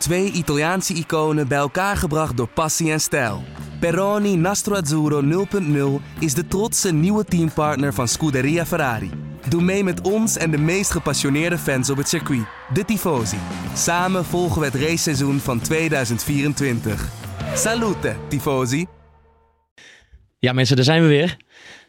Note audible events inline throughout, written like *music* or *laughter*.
Twee Italiaanse iconen bij elkaar gebracht door passie en stijl. Peroni Nastro Azzurro 0.0 is de trotse nieuwe teampartner van Scuderia Ferrari. Doe mee met ons en de meest gepassioneerde fans op het circuit, de Tifosi. Samen volgen we het raceseizoen van 2024. Salute, Tifosi! Ja, mensen, daar zijn we weer.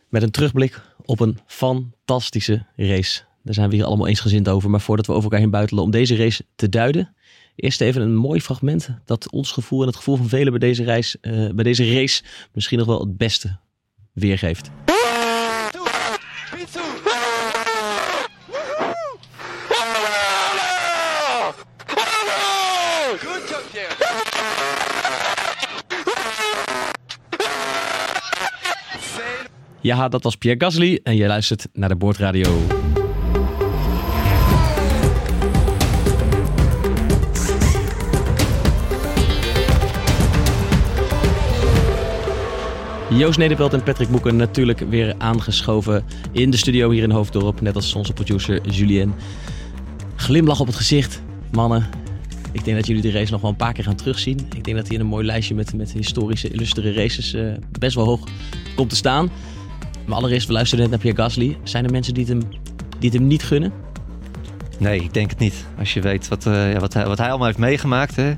Met een terugblik op een fantastische race. Daar zijn we hier allemaal eensgezind over. Maar voordat we over elkaar heen buitelen om deze race te duiden, Eerst even een mooi fragment dat ons gevoel en het gevoel van velen bij deze, reis, uh, bij deze race misschien nog wel het beste weergeeft. Ja, dat was Pierre Gasly en je luistert naar de Boordradio. Joost Nederveld en Patrick Boeken natuurlijk weer aangeschoven in de studio hier in Hoofddorp. Net als onze producer Julien. Glimlach op het gezicht. Mannen, ik denk dat jullie de race nog wel een paar keer gaan terugzien. Ik denk dat hij in een mooi lijstje met, met historische, illustere races uh, best wel hoog komt te staan. Maar allereerst, we luisteren net naar Pierre Gasly. Zijn er mensen die het hem, die hem niet gunnen? Nee, ik denk het niet. Als je weet wat, ja, wat, hij, wat hij allemaal heeft meegemaakt. Hè.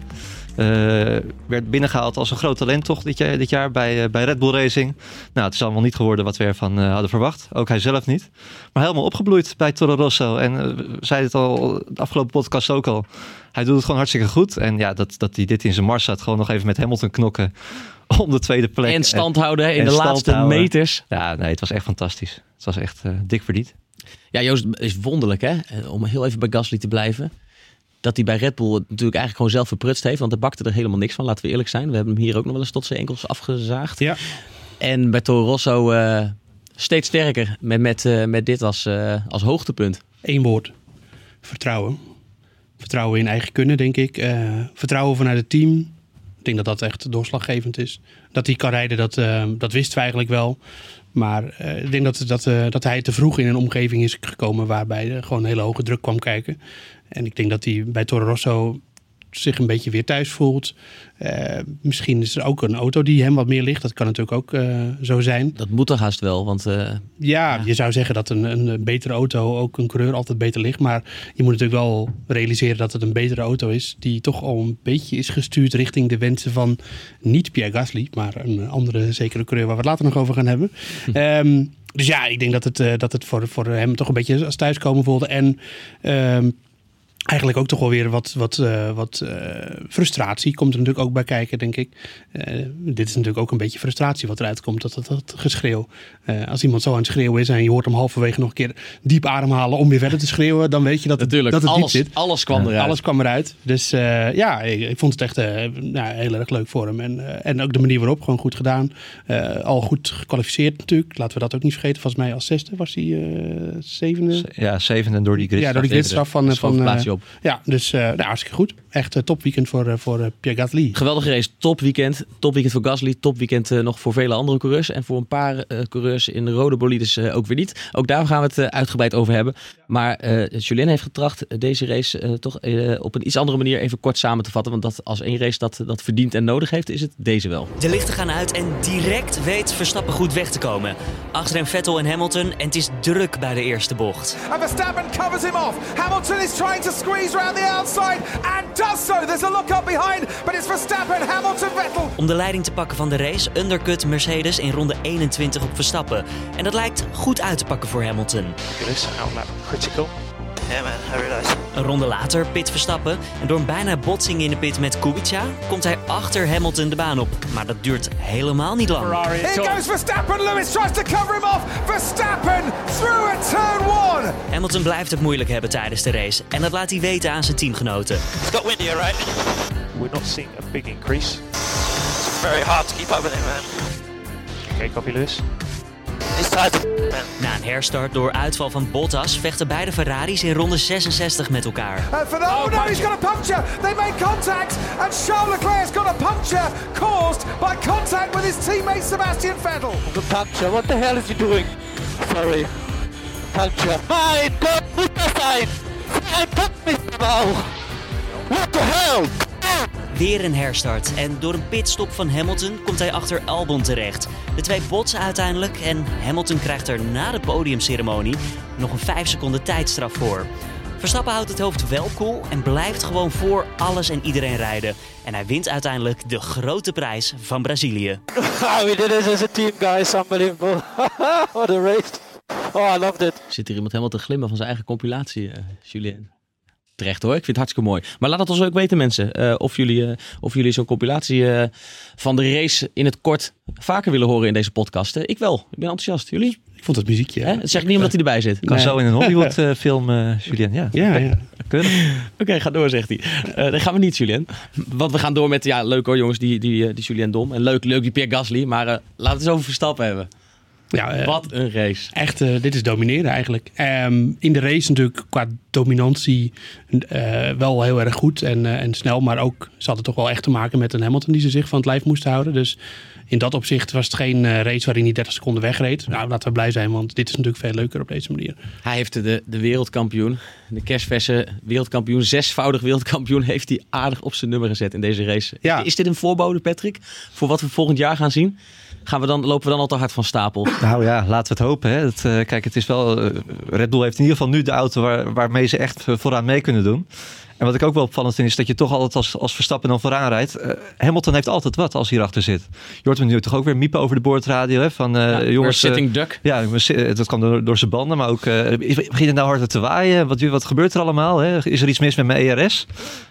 Uh, werd binnengehaald als een groot talent toch dit jaar, dit jaar bij, uh, bij Red Bull Racing. Nou, het is allemaal niet geworden wat we ervan uh, hadden verwacht. Ook hij zelf niet. Maar helemaal opgebloeid bij Toro Rosso. En we zeiden het al de afgelopen podcast ook al. Hij doet het gewoon hartstikke goed. En ja, dat, dat hij dit in zijn mars zat. Gewoon nog even met Hamilton knokken *laughs* om de tweede plek. En stand houden en, in de laatste houden. meters. Ja, nee, het was echt fantastisch. Het was echt dik verdiend. Ja, Joost, is wonderlijk hè. Om heel even bij Gasly te blijven dat hij bij Red Bull het natuurlijk eigenlijk gewoon zelf verprutst heeft. Want hij bakte er helemaal niks van, laten we eerlijk zijn. We hebben hem hier ook nog wel eens tot zijn enkels afgezaagd. Ja. En bij Toro Rosso uh, steeds sterker met, met, uh, met dit als, uh, als hoogtepunt. Eén woord. Vertrouwen. Vertrouwen in eigen kunnen, denk ik. vertrouwen vanuit het team. Ik denk dat dat echt doorslaggevend is. Dat hij kan rijden, dat, dat wisten we eigenlijk wel. Maar ik denk dat, dat, dat hij te vroeg in een omgeving is gekomen waarbij er gewoon een hele hoge druk kwam kijken. En ik denk dat hij bij Toro Rosso zich een beetje weer thuis voelt. Uh, misschien is er ook een auto die hem wat meer ligt. Dat kan natuurlijk ook uh, zo zijn. Dat moet toch haast wel, want... Uh, ja, ja, je zou zeggen dat een, een betere auto ook een coureur altijd beter ligt. Maar je moet natuurlijk wel realiseren dat het een betere auto is... die toch al een beetje is gestuurd richting de wensen van... niet Pierre Gasly, maar een andere zekere coureur... waar we het later nog over gaan hebben. um, dus ja, ik denk dat het, dat het voor, voor hem toch een beetje als thuiskomen voelde. En... Um, eigenlijk ook toch wel weer wat, wat, uh, wat uh, frustratie komt er natuurlijk ook bij kijken, denk ik. Uh, dit is natuurlijk ook een beetje frustratie wat eruit komt, dat, dat, dat geschreeuw. als iemand zo aan het schreeuwen is en je hoort hem halverwege nog een keer diep ademhalen om weer verder te schreeuwen, dan weet je dat, natuurlijk, dat het alles, diep zit. Alles kwam eruit. Alles kwam eruit. Dus ja, ik, ik, vond het echt nou, heel erg leuk voor hem. En, en ook de manier waarop, gewoon goed gedaan. al goed gekwalificeerd natuurlijk. Laten we dat ook niet vergeten. Volgens mij als zesde was hij zevende. Ja, zevende door die gridstraf. Ja, door die gridstraf van... van op. Ja, dus uh, nou, hartstikke goed. Echt uh, topweekend voor, uh, voor Pierre Gasly. Geweldige race, topweekend. Topweekend voor Gasly, topweekend nog voor vele andere coureurs. En voor een paar coureurs in de rode bolides ook weer niet. Ook daar gaan we het uitgebreid over hebben. Maar Julien heeft getracht deze race toch op een iets andere manier even kort samen te vatten. Want dat als één race dat, dat verdient en nodig heeft, is het deze wel. De lichten gaan uit en direct weet Verstappen goed weg te komen. Achterin Vettel en Hamilton en het is druk bij de eerste bocht. And Verstappen covers him off. Hamilton is trying to squeeze around the outside and does so. There's a look up behind, but it's Verstappen, Hamilton, Vettel. Om de leiding te pakken van de race undercut Mercedes in ronde 21 op Verstappen. En dat lijkt goed uit te pakken voor Hamilton. Outlap Yeah man, I realize. Een ronde later pit Verstappen en door een bijna botsing in de pit met Kubica komt hij achter Hamilton de baan op. Maar dat duurt helemaal niet lang. Ferrari, Here goes Verstappen, Lewis tries to cover him off. Verstappen through a turn one. Hamilton blijft het moeilijk hebben tijdens de race en dat laat hij weten aan zijn teamgenoten. It's got windy, right? We're not seeing a big increase. It's very hard to keep up with him, man. Okay, copy Lewis. Na een herstart door uitval van Bottas vechten beide Ferraris in ronde 66 met elkaar. The, oh, no, he's got a puncture. They make contact, and Charles Leclerc's got a puncture caused by contact with his teammate Sebastian Vettel. The puncture, what the hell is he doing? Sorry. Puncture. My God, put aside! I put me now! What the hell? Weer een herstart en door een pitstop van Hamilton komt hij achter Albon terecht. De twee botsen uiteindelijk en Hamilton krijgt er na de podiumceremonie nog een 5 seconden tijdstraf voor. Verstappen houdt het hoofd wel koel en blijft gewoon voor alles en iedereen rijden. En hij wint uiteindelijk de grote prijs van Brazilië. *laughs* we did this as a team, guys. Unbelievable. *laughs* What a race. Oh, I loved it. Zit hier iemand helemaal te glimmen van zijn eigen compilatie, eh, Julien? Terecht hoor, ik vind het hartstikke mooi. Maar laat het ons ook weten mensen, eh, of jullie, eh, of jullie zo'n compilatie eh, van de race in het kort vaker willen horen in deze podcast. Ik wel, ik ben enthousiast. Jullie? Ik vond het muziekje. Hè? Dat zeg ik niet omdat hij erbij zit. Kan Nee. zo in een Hollywood *laughs* eh, film, eh Julien. Ja, Ja, ja. Oké, ga door, zegt hij. Eh dat gaan we niet, Julien. Want we gaan door met, ja, leuk hoor jongens, die, die, die Julien Dom. En leuk, leuk die Pierre Gasly. Maar eh, laten we het eens over Verstappen hebben. Ja eh, Wat een race. Echt, eh, dit is domineren eigenlijk. Ehm, in de race natuurlijk qua dominantie eh, wel heel erg goed en, en snel. Maar ook, ze hadden toch wel echt te maken met een Hamilton die ze zich van het lijf moesten houden. Dus in dat opzicht was het geen race waarin hij 30 seconden wegreed. Nou, laten we blij zijn, want dit is natuurlijk veel leuker op deze manier. Hij heeft de, de wereldkampioen, de kerstverse wereldkampioen, zesvoudig wereldkampioen, heeft hij aardig op zijn nummer gezet in deze race. Ja. Is dit een voorbode, Patrick, voor wat we volgend jaar gaan zien? Gaan we dan, lopen we dan al te hard van stapel? Nou ja, laten we het hopen. Hè. Het, eh, kijk, het is wel. eh, Red Bull heeft in ieder geval nu de auto waar, waarmee ze echt eh, vooraan mee kunnen doen. En wat ik ook wel opvallend vind, is dat je toch altijd als, als Verstappen dan vooraan rijdt. Eh, Hamilton heeft altijd wat als hij erachter zit. Je hoort hem nu toch ook weer miepen over de boordradio. Hè, van eh, Ja, jongens. eh, sitting duck. ja, dat kwam door, door zijn banden, maar ook. eh begint het nou harder te waaien? Wat, wat gebeurt er allemaal? Hè? Is er iets mis met mijn ERS?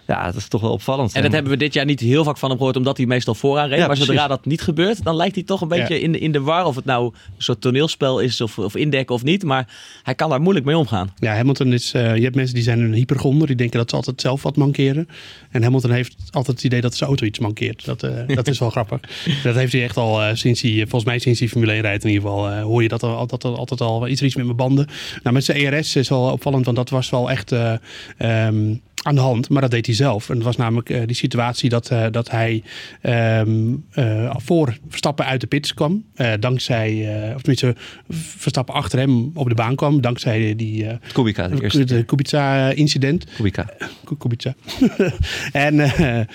Ja, dat is toch wel opvallend. En dat hebben we dit jaar niet heel vaak van hem gehoord, omdat hij meestal vooraan reed. Ja, maar zodra precies. dat niet gebeurt, dan lijkt hij toch een beetje in, de, in de war. Of het nou een soort toneelspel is of, of indekken of niet. Maar hij kan daar moeilijk mee omgaan. Ja, Hamilton is. eh, je hebt mensen die zijn een hypergonder, die denken dat ze altijd zelf wat mankeren. En Hamilton heeft altijd het idee dat zijn auto iets mankeert. Dat, eh, *laughs* dat is wel grappig. Dat heeft hij echt al eh, sinds hij, volgens mij sinds hij Formule 1 rijdt in ieder geval, eh, hoor je dat er, dat er altijd al iets iets met mijn banden. Nou, met zijn ERS is wel opvallend, want dat was wel echt eh, ehm, aan de hand. Maar dat deed hij zelf. En dat was namelijk eh, die situatie dat, eh, dat hij ehm, eh, voor Verstappen uit de pits kwam. dankzij, of tenminste, Verstappen achter hem op de baan kwam. Dankzij die Kubica, de Kubica-incident. Kubica. *laughs* Kubica. *laughs* en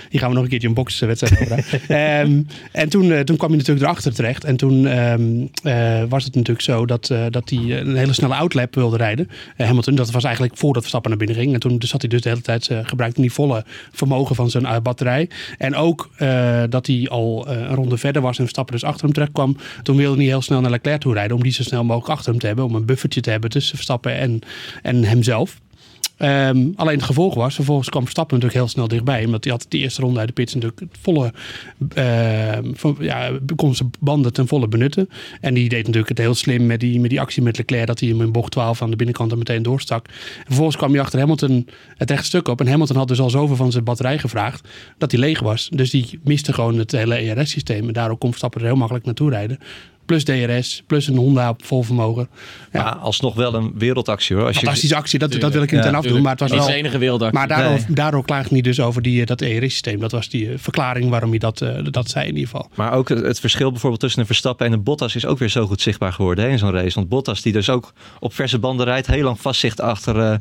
hier gaan we nog een keertje een bokswedstrijd over. *laughs* Ehm, en toen, toen kwam hij natuurlijk erachter terecht. En toen ehm, eh, was het natuurlijk zo dat, dat hij een hele snelle outlap wilde rijden. Hamilton, dat was eigenlijk voordat Verstappen naar binnen ging. En toen zat hij dus de hele tijd, uh, gebruikte hij volle vermogen van zijn eh, batterij. En ook eh, dat hij al eh, een ronde verder was en Verstappen dus achter hem terecht kwam. Toen wilde hij heel snel naar Leclerc toe rijden. Om die zo snel mogelijk achter hem te hebben. Om een buffertje te hebben tussen Verstappen en, en hemzelf. Ehm, alleen het gevolg was, vervolgens kwam Verstappen natuurlijk heel snel dichtbij. Omdat hij had die eerste ronde uit de pits natuurlijk volle, ehm, van, ja, kon zijn banden ten volle benutten. En die deed natuurlijk het heel slim met die, met die actie met Leclerc. Dat hij hem in bocht 12 aan de binnenkant er meteen doorstak. En vervolgens kwam hij achter Hamilton het rechte stuk op. En Hamilton had dus al zoveel van zijn batterij gevraagd dat hij leeg was. Dus die miste gewoon het hele ERS-systeem. En daardoor kon Verstappen er heel makkelijk naartoe rijden. Plus DRS, plus een Honda op vol vermogen. Ja. Maar alsnog wel een wereldactie hoor. Als je, Fantastische actie, dat, dat wil ik niet Ja, aan afdoen. Maar het was Dat wel de enige wereldactie. maar daardoor, Nee. daardoor klaagde hij dus over die, eh, dat ERS-systeem. Dat was die eh, verklaring waarom hij dat, eh, dat zei in ieder geval. Maar ook het, verschil bijvoorbeeld tussen een Verstappen en een Bottas is ook weer zo goed zichtbaar geworden hè, in zo'n race. Want Bottas die dus ook op verse banden rijdt, heel lang vastzit achter eh,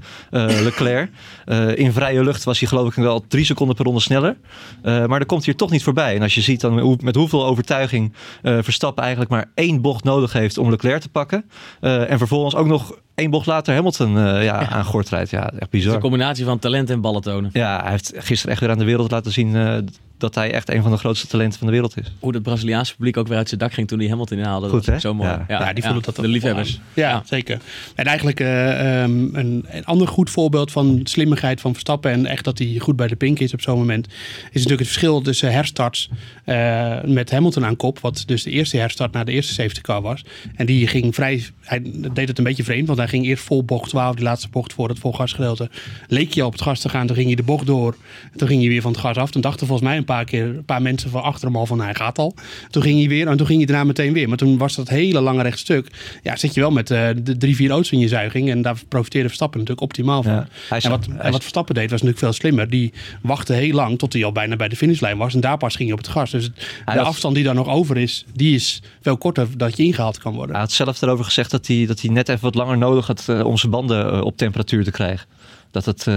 eh, Leclerc. *laughs* Eh, in vrije lucht was hij geloof ik wel drie seconden per ronde sneller. Eh, maar dan komt hij er toch niet voorbij. En als je ziet dan hoe, met hoeveel overtuiging eh, Verstappen eigenlijk maar één bocht nodig heeft om Leclerc te pakken. eh, en vervolgens ook nog één bocht later Hamilton eh, ja, aan gort rijdt. Ja, echt een bizar. combinatie van talent en ballen tonen. Ja, hij heeft gisteren echt weer aan de wereld laten zien eh, dat hij echt een van de grootste talenten van de wereld is. Hoe het Braziliaanse publiek ook weer uit zijn dak ging toen hij Hamilton inhaalde. Goed, dat was hè? Zo mooi. Ja. Ja, die voelen dat De liefhebbers. Ja, zeker. En eigenlijk eh, ehm, een, een ander goed voorbeeld van slimmigheid van Verstappen en echt dat hij goed bij de pink is op zo'n moment, is natuurlijk het verschil tussen herstarts eh, met Hamilton aan kop, wat dus de eerste herstart na de eerste safety car was. En die ging vrij, hij deed het een beetje vreemd, want hij ging eerst vol bocht 12, die laatste bocht voor het volgasgedeelte. Leek je op het gas te gaan, toen ging hij de bocht door, toen ging hij weer van het gas af. Toen dachten volgens mij een paar keer, een paar mensen van achter hem al van hij gaat al. Toen ging hij weer en toen ging hij daarna meteen weer. Maar toen was dat hele lange rechtstuk. Ja, zit je wel met eh, de drie, vier auto's in je zuiging. En daar profiteerde Verstappen natuurlijk optimaal van. Ja, hij en, wat, hij en wat Verstappen deed was natuurlijk veel slimmer. Die wachtte heel lang tot hij al bijna bij de finishlijn was. En daar pas ging hij op het gas. Dus het- de had- afstand die daar nog over is, die is veel korter dat je ingehaald kan worden. Hij had zelf erover gezegd dat hij, dat hij net even wat langer nodig had eh, om zijn banden eh, op temperatuur te krijgen. Dat het,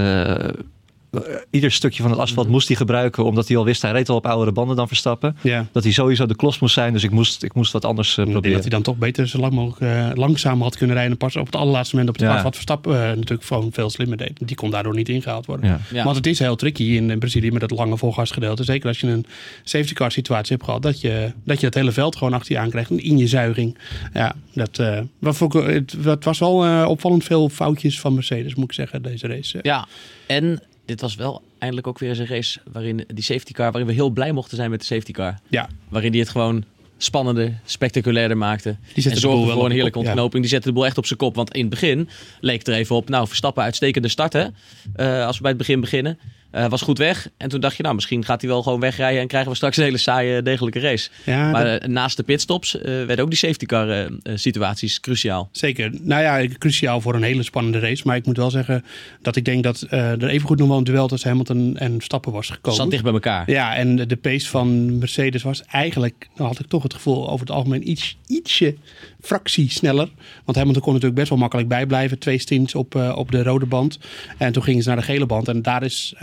ieder stukje van het asfalt moest hij gebruiken. Omdat hij al wist, hij reed al op oudere banden dan Verstappen. Ja. Dat hij sowieso de klos moest zijn. Dus ik moest, ik moest wat anders eh, Ik denk proberen. dat hij dan toch beter zo lang mogelijk eh, langzaam had kunnen rijden. En pas op het allerlaatste moment op de Ja. wat Verstappen eh, natuurlijk gewoon veel slimmer deed. Die kon daardoor niet ingehaald worden. Ja. Ja. Want het is heel tricky in, in Brazilië met dat lange volgasgedeelte. Zeker als je een safety car situatie hebt gehad. Dat je, dat je het hele veld gewoon achter je aankrijgt. In je zuiging. Ja, dat, eh, wat het, het was wel eh, opvallend veel foutjes van Mercedes moet ik zeggen deze race. Ja, en dit was wel eindelijk ook weer eens een race waarin die safety car, waarin we heel blij mochten zijn met de safety car. Ja, Waarin die het gewoon spannender, spectaculairder maakte. zette en de zorgde boel wel voor een heerlijke ja. ontknoping. Die zette de boel echt op zijn kop. Want in het begin leek het er even op, nou Verstappen uitstekende starten. eh als we bij het begin beginnen. Eh, was goed weg. En toen dacht je, nou misschien gaat hij wel gewoon wegrijden en krijgen we straks een hele saaie, degelijke race. ja maar dat- eh, naast de pitstops eh, werden ook die safety car situaties cruciaal. Zeker. Nou ja, cruciaal voor een hele spannende race. Maar ik moet wel zeggen dat ik denk dat er evengoed nog wel een duel tussen Hamilton en Verstappen was gekomen. Zat dicht bij elkaar. Ja, en de, pace van Mercedes was eigenlijk, dan had ik toch het gevoel, over het algemeen iets, ietsje fractie sneller. Want Hamilton kon natuurlijk best wel makkelijk bijblijven. Twee stints op, op de rode band. En toen gingen ze naar de gele band. En daar, is,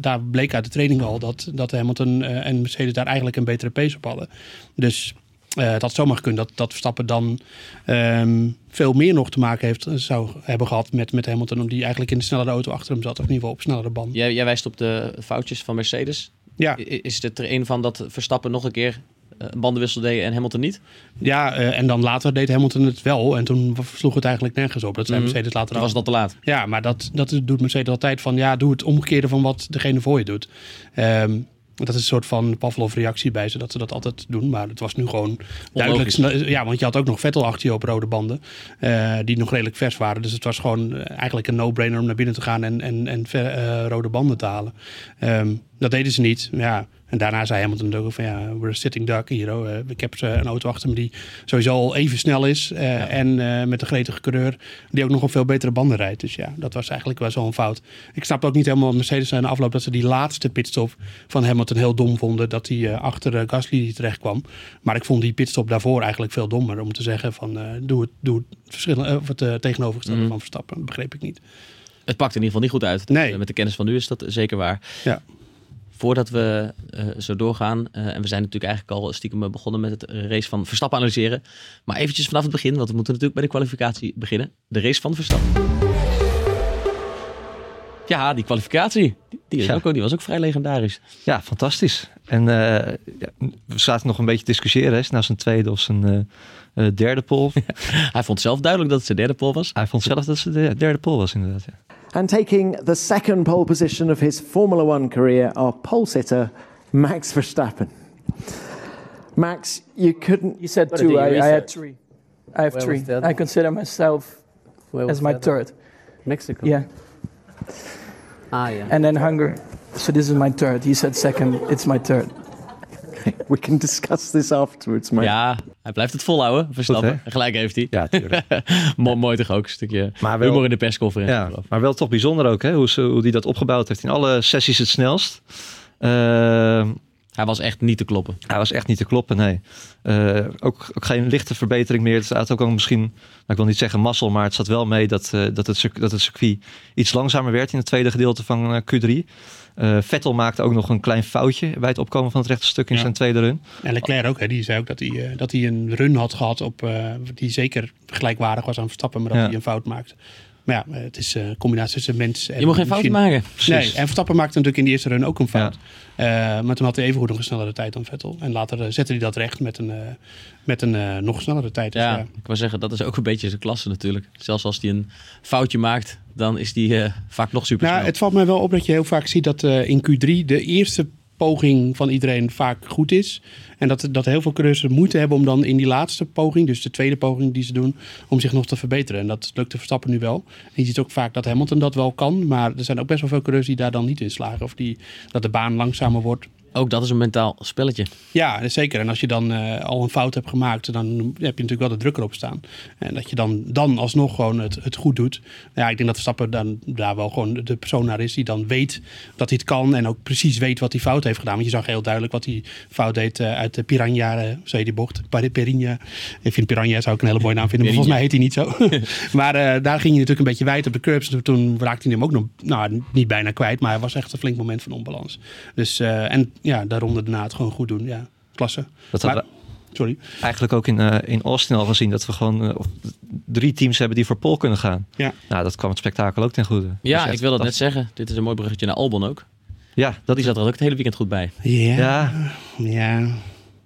daar bleek uit de training al dat, dat Hamilton eh, en Mercedes daar eigenlijk een betere pace op hadden. Dus eh, het had zomaar gekund dat, dat Verstappen dan ehm, veel meer nog te maken heeft, zou hebben gehad met, met Hamilton. Omdat die eigenlijk in de snellere auto achter hem zat. Of in ieder geval op snellere band. Jij, jij wijst op de foutjes van Mercedes. Ja, Is het er een van dat Verstappen nog een keer eh, een bandenwissel deed en Hamilton niet? Ja, eh, en dan later deed Hamilton het wel. En toen sloeg het eigenlijk nergens op. Dat zei Mhm. Mercedes later Toen was dat te laat. Ja, maar dat, dat doet Mercedes altijd van... ja, doe het omgekeerde van wat degene voor je doet. Ehm, dat is een soort van Pavlov-reactie bij ze, dat ze dat altijd doen. Maar het was nu gewoon duidelijk... Ja, want je had ook nog Vettel achter je op rode banden... eh, die nog redelijk vers waren. Dus het was gewoon eh, eigenlijk een no-brainer om naar binnen te gaan... en, en, en ver- eh, rode banden te halen. Ehm, dat deden ze niet. Ja, en daarna zei Hamilton ook van ja, we're a sitting duck hier. eh, ik heb eh, een auto achter me die sowieso al even snel is. eh, En met een gretige coureur die ook nog op veel betere banden rijdt. Dus ja, dat was eigenlijk wel zo'n fout. Ik snap ook niet helemaal Mercedes in de afloop dat ze die laatste pitstop van Hamilton heel dom vonden. Dat hij achter Gasly terecht kwam. Maar ik vond die pitstop daarvoor eigenlijk veel dommer. Om te zeggen van doe het, doe het, verschillen, of het tegenovergestelde Mhm. van Verstappen. Dat begreep ik niet. Het pakt in ieder geval niet goed uit. Nee. Met de kennis van nu is dat zeker waar. Ja. Voordat we eh, zo doorgaan, eh, en we zijn natuurlijk eigenlijk al stiekem begonnen met het race van Verstappen analyseren. Maar eventjes vanaf het begin, want we moeten natuurlijk bij de kwalificatie beginnen. De race van Verstappen. Ja, die kwalificatie, die, Ja. ook, die was ook vrij legendarisch. Ja, fantastisch. En eh, ja, we zaten nog een beetje te discussiëren. hè. Is het nou zijn tweede of zijn eh, eh, derde pole? *laughs* Hij vond zelf duidelijk dat het zijn derde pole was. Hij vond zelf dat het zijn de- derde pole was inderdaad. Ja. And taking the second pole position of his Formula One career, are pole sitter, Max Verstappen. Max, you couldn't. You said two. I, you I had three. I have Where three. was the other? I consider myself Where as my third. Mexico. Yeah. Ah, yeah. And then Hungary. So this is my third. He said second. It's my third. *laughs* we can discuss this afterwards, mate. Ja, hij blijft het volhouden, Verstappen. gelijk heeft hij. Ja, tuurlijk. *laughs* Mo- mooi toch ook, een stukje Maar wel- humor in de persconferentie. Ja, maar wel toch bijzonder ook, hè? Hoe, ze, hoe die dat opgebouwd heeft. In alle sessies het snelst. Eh, Hij was echt niet te kloppen. hij was echt niet te kloppen, nee. Eh, ook, ook geen lichte verbetering meer. Het staat ook al misschien, nou, ik wil niet zeggen mazzel, maar het zat wel mee dat, eh, dat, het, circuit- dat het circuit iets langzamer werd in het tweede gedeelte van eh, Q3. Eh, Vettel maakte ook nog een klein foutje bij het opkomen van het rechte stuk in Ja. zijn tweede run. En Leclerc ook, hè, die zei ook dat hij, eh, dat hij een run had gehad op, eh, die zeker gelijkwaardig was aan Verstappen, maar dat Ja. hij een fout maakte. Maar ja, het is een combinatie tussen mens en Je moet geen fouten machine. maken. Nee, en Verstappen maakte natuurlijk in de eerste run ook een fout. Maar toen had hij evengoed nog een snellere tijd dan Vettel. En later eh, zette hij dat recht met een, eh, met een eh, nog snellere tijd. Dus Ja, ik wou zeggen, dat is ook een beetje zijn klasse natuurlijk. Zelfs als hij een foutje maakt, dan is die eh, vaak nog super Nou, het valt mij wel op dat je heel vaak ziet dat eh, in Q3 de eerste poging van iedereen vaak goed is. En dat, dat heel veel coureurs moeite hebben om dan in die laatste poging, dus de tweede poging die ze doen, om zich nog te verbeteren. En dat lukt de Verstappen nu wel. En je ziet ook vaak dat Hamilton dat wel kan, maar er zijn ook best wel veel coureurs die daar dan niet in slagen. Of die, dat de baan langzamer wordt. Ook dat is een mentaal spelletje. Ja, zeker. En als je dan eh, al een fout hebt gemaakt, dan heb je natuurlijk wel de druk erop staan. En dat je dan, dan alsnog gewoon het, het goed doet. Ja, ik denk dat Verstappen dan daar wel gewoon de persoon naar is die dan weet dat hij het kan. En ook precies weet wat hij fout heeft gedaan. Want je zag heel duidelijk wat hij fout deed eh, uit de Piranha, uh, zo heet die bocht. Pirinha. Ik vind Piranha zou ik een hele mooie naam vinden. Maar volgens mij heet hij niet zo. *laughs* *laughs* maar eh, daar ging hij natuurlijk een beetje wijd op de curbs. Toen raakte hij hem ook nog, nou niet bijna kwijt. Maar hij was echt een flink moment van onbalans. Dus, eh, en ja, de ronde daarna het gewoon goed doen. Ja, klasse. Dat Maar- hadden Sorry. we eigenlijk ook in, eh, in Austin al gezien dat we gewoon eh, drie teams hebben die voor pole kunnen gaan. Ja. Nou, dat kwam het spektakel ook ten goede. Ja, Dus ik wil dat dat- net zeggen. Dit is een mooi bruggetje naar Albon ook. Ja, dat Die zat er ook het hele weekend goed bij. Ja. Ja, Ja.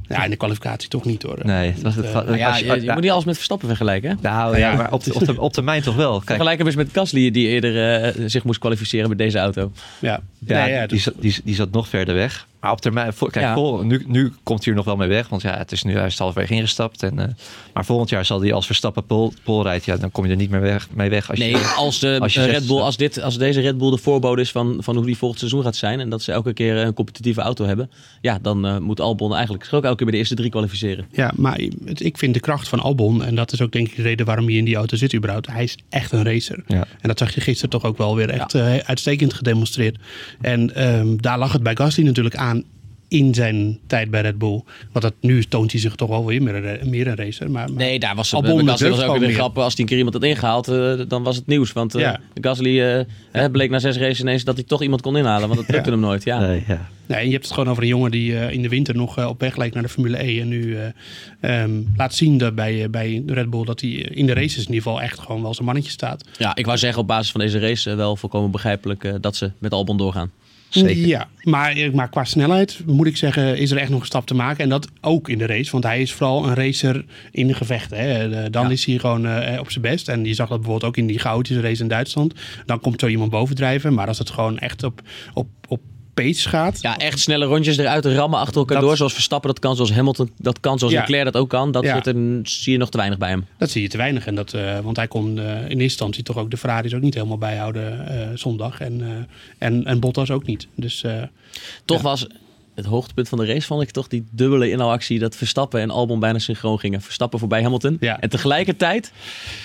Ja, in de kwalificatie toch niet hoor. nee. Het was, het, Eh, was- Nou ja, je, je ja, moet niet alles met Verstappen vergelijken. hè? Nou ja, maar op, de, op, de, op termijn toch wel. Kijk, Vergelijk hem eens met Gasly die eerder zich moest kwalificeren met deze auto. Ja, ja, Nee, ja, die, dus- zat, die, die zat nog verder weg. Maar op termijn, voor- kijk, Ja. vol- nu, nu komt hij er nog wel mee weg. Want ja, het is nu, hij is halverwege ingestapt. En, eh, maar volgend jaar zal hij als Verstappen pol, pol rijdt. Ja, dan kom je er niet meer weg, mee weg. Als Nee, je, als, de, als je eh, Red Bull, als, dit, als deze Red Bull de voorbode is van, van hoe die volgend seizoen gaat zijn. En dat ze elke keer een competitieve auto hebben. Ja, dan eh, moet Albon eigenlijk zich ook elke keer bij de eerste drie kwalificeren. Ja, maar het- ik vind de kracht van Albon, en dat is ook denk ik de reden waarom hij in die auto zit überhaupt. Hij is echt een racer. Ja. En dat zag je gisteren toch ook wel weer echt uitstekend gedemonstreerd. En ehm, daar lag het bij Gasly natuurlijk aan in zijn tijd bij Red Bull. Want dat, nu toont hij zich toch wel weer meer, een- meer een racer. Maar, maar Nee, daar was het. Albon was ook weer meer. grap. Als hij een keer iemand had ingehaald, eh, dan was het nieuws. Want Ja. Gasly eh, hè, bleek na zes races ineens dat hij toch iemand kon inhalen. Want dat lukte hem nooit. Ja. Nee, ja. Nee, en je hebt het gewoon over een jongen die eh, in de winter nog op weg lijkt naar de Formule E. En nu eh, ehm, laat zien dat bij, bij de Red Bull dat hij in de races in ieder geval echt gewoon wel zijn mannetje staat. ja, ik wou zeggen op basis van deze race wel volkomen begrijpelijk dat ze met Albon doorgaan. Zeker. Ja, maar, eh, maar qua snelheid moet ik zeggen, is er echt nog een stap te maken. En dat ook in de race, want hij is vooral een racer in de gevechten. Hè. Eh, Dan Ja. is hij gewoon eh, op zijn best. En je zag dat bijvoorbeeld ook in die chaotische race in Duitsland. Dan komt zo iemand bovendrijven. Maar als het gewoon echt op, op, op pace gaat. Ja, echt snelle rondjes eruit rammen achter elkaar Dat- door. Zoals Verstappen dat kan, zoals Hamilton dat kan, zoals Ja. Leclerc dat ook kan. Dat Ja. zit er, zie je nog te weinig bij hem. Dat zie je te weinig. En dat, eh, want hij kon eh, in eerste instantie toch ook de Ferraris ook niet helemaal bijhouden eh, zondag. En, en, en Bottas ook niet. Dus Toch Ja. was het hoogtepunt van de race, vond ik toch die dubbele inhaalactie dat Verstappen en Albon bijna synchroon gingen. Verstappen voorbij Hamilton. Ja. En tegelijkertijd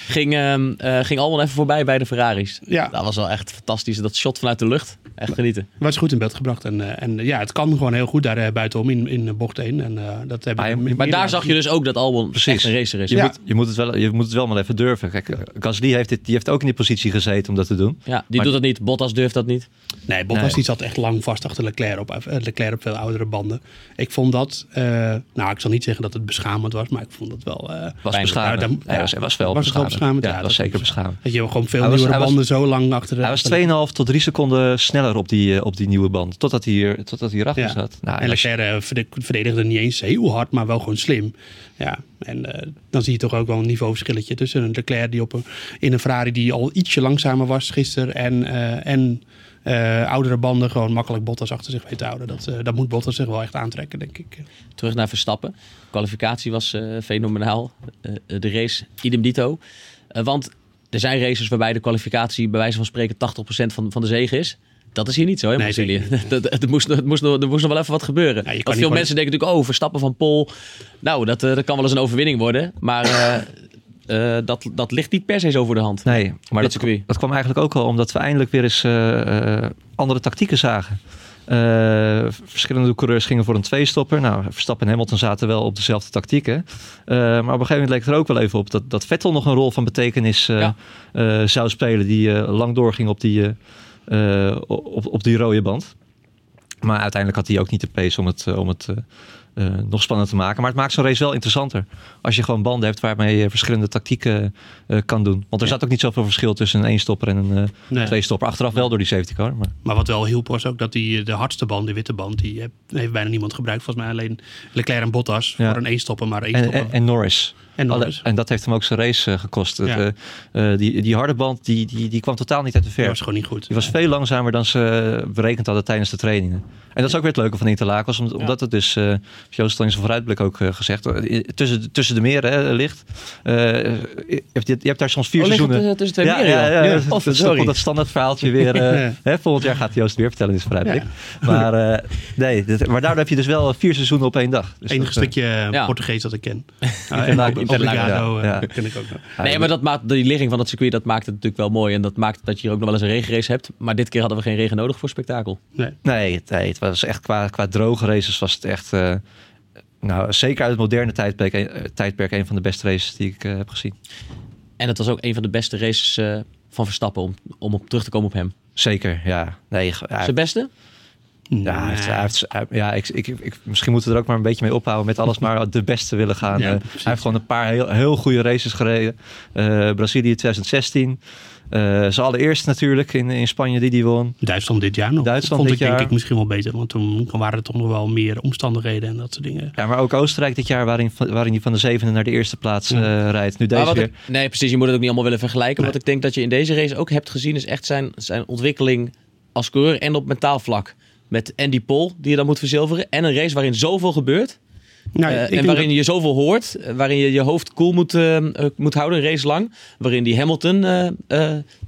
ging, ehm, eh, ging Albon even voorbij bij de Ferraris. Ja. Dat was wel echt fantastisch. Dat shot vanuit de lucht. Echt genieten. was goed in beeld gebracht. En, eh, en ja, het kan gewoon heel goed daar eh, buitenom in, in bocht 1. En eh, dat hebben Maar Maar daar zag je dus ook dat Albon Precies. echt een racer is. Je, Ja, moet, je, moet het wel, je moet het wel maar even durven. Kijk, Gasly heeft, dit, die heeft ook in die positie gezeten om dat te doen. die Maar- doet dat niet. Bottas durft dat niet. Nee, Bottas Nee. die zat echt lang vast achter Leclerc op. Leclerc op veel oudere banden. Ik vond dat, eh, nou ik zal niet zeggen dat het beschamend was, maar ik vond dat wel... eh, Was beschamend. Nou, dan- Hij was, wel Was het wel beschamend. beschamend? Ja, Ja, dat was zeker beschamend. dat je gewoon veel was- nieuwere was- banden zo lang achter de... Hij was 2,5 tot 3 seconden sneller op die, eh, op die nieuwe band. Totdat hij, hier, totdat hij hierachter Ja. zat. Nou, en Leclerc verde- verdedigde niet eens heel hard, maar wel gewoon slim. Ja, en dan zie je toch ook wel een niveauverschilletje tussen een Leclerc die op een, in een Ferrari die al ietsje langzamer was gisteren en, en eh, oudere banden gewoon makkelijk Bottas achter zich weet te houden. Dat, eh, dat moet Bottas zich wel echt aantrekken, denk ik. Terug naar Verstappen. kwalificatie was eh, fenomenaal. De race idem dito. Want er zijn races waarbij de kwalificatie bij wijze van spreken 80% van, van de zege is. Dat is hier niet zo, hè, Nee, Brazilië. het moest, het moest, nog- er moest nog wel even wat gebeuren. Want veel mensen denken natuurlijk, oh, Verstappen van Pol. Nou, dat, dat kan wel eens een overwinning worden. Maar eh, dat, dat ligt niet per se zo voor de hand. Nee, maar dat, dat kwam eigenlijk ook al omdat we eindelijk weer eens eh, eh, andere tactieken zagen. Verschillende coureurs gingen voor een tweestopper. Nou, Verstappen en Hamilton zaten wel op dezelfde tactieken. Maar op een gegeven moment leek het er ook wel even op dat, dat Vettel nog een rol van betekenis Ja. zou spelen. Die lang doorging op die, op, op die rode band. Maar uiteindelijk had hij ook niet de pace om het, om het eh, eh, nog spannend te maken. Maar het maakt zo'n race wel interessanter. Als je gewoon banden hebt waarmee je verschillende tactieken eh, kan doen. Want er Ja. zat ook niet zoveel verschil tussen een één-stopper en een eh Nee. twee-stopper. Achteraf wel door die safety car. Maar Maar wat wel hielp was ook dat die, de hardste band, de witte band, die heeft bijna niemand gebruikt. Volgens mij alleen Leclerc en Bottas Ja. voor een eenstopper, maar één en, stopper. en, en Norris. En Alle- en dat heeft hem ook zijn race eh, gekost. Het, Ja. eh, eh, die, die harde band die, die, die kwam totaal niet uit de Dat verf. was gewoon niet goed. Die was veel langzamer dan ze berekend hadden tijdens de trainingen. En dat is ook weer het leuke van Interlagos. om- Omdat het dus eh, Joost al in zijn vooruitblik ook gezegd. Tussen, tussen de meren hè, ligt. Eh, je, hebt, je hebt daar soms vier Oh, seizoenen. tussen- twee ja, meren, ja, ja, Ja, dat, oh, is sorry. dat standaard verhaaltje weer. *laughs* hè, volgend jaar gaat Joost weer vertellen in zijn vooruitblik. Maar, eh, nee, dit- maar daardoor heb je dus wel vier seizoenen op één dag. Dus enige dat, eh, stukje Ja. Portugees dat ik ken. *laughs* Interlaken, Uh, Interlaken, Obrigado ja, ja. ken ik ook nog. Nee, maar dat maakt, die ligging van het circuit dat maakt het natuurlijk wel mooi. En dat maakt dat je hier ook nog wel eens een regenrace hebt. Maar dit keer hadden we geen regen nodig voor spektakel. Nee. Nee, het, nee, het was echt qua, qua droge races was het echt... eh, nou, zeker uit het moderne tijdperk, eh, tijdperk een van de beste races die ik eh, heb gezien. En het was ook een van de beste races eh, van Verstappen om, om op terug te komen op hem. Zeker, ja. Nee, Zijn beste? Ja, hij heeft, hij heeft- hij- ja ik, ik, ik, misschien moeten we er ook maar een beetje mee ophouden met alles maar de beste willen gaan. Ja, Eh, hij heeft gewoon een paar heel, heel goede races gereden. Eh, Brazilië 2016. Eh zijn allereerste natuurlijk in, in Spanje die die won. Duitsland dit jaar nog. Duitsland Vond dit ik denk jaar. ik misschien wel beter. Want toen waren er toch nog wel meer omstandigheden en dat soort dingen. Ja, maar ook Oostenrijk dit jaar waarin, waarin hij van de zevende naar de eerste plaats eh, rijdt. Nu deze weer. ik- nee, precies. Je moet het ook niet allemaal willen vergelijken. Nee. Wat ik denk dat je in deze race ook hebt gezien, is echt zijn, zijn ontwikkeling als coureur en op mentaal vlak. Met Andy Pol, die je dan moet verzilveren. En een race waarin zoveel gebeurt. Nou, eh, en waarin dat- je zoveel hoort. eh, waarin je je hoofd koel moet, eh, moet houden, een race lang. Waarin die Hamilton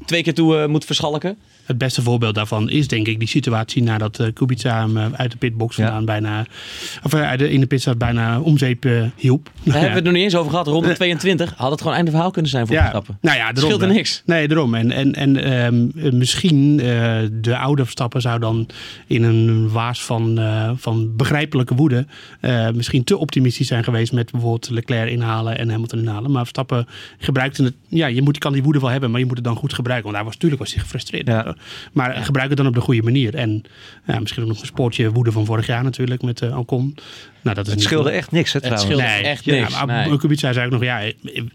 twee keer toe moet verschalken. Het beste voorbeeld daarvan is denk ik die situatie nadat eh, Kubica hem eh, uit de pitbox Ja. vandaan bijna, of eh, de, in de pitstop bijna om zeep eh, hielp. Daar hebben we het nog niet eens over gehad. Ronde 22 had het gewoon einde verhaal kunnen zijn voor Verstappen. Nou ja, daarom, Scheelt er hè. niks. Nee, daarom. En, en, en ehm, eh, misschien de oude Verstappen zou dan in een waas van, van begrijpelijke woede misschien te optimistisch zijn geweest met bijvoorbeeld Leclerc inhalen en Hamilton inhalen. Maar Verstappen gebruikte het. Ja, je moet, kan die woede wel hebben, maar je moet het dan goed gebruiken. Want hij was natuurlijk was hij gefrustreerd. Ja. Maar gebruik het dan op de goede manier. En ja, misschien ook nog een spoortje woede van vorig jaar natuurlijk met eh Ocon. Nou, dat is Het scheelde goed. echt niks, hè, Het trouwens. scheelde echt Ja, niks. maar nee. Kubica zei ook nog, ja,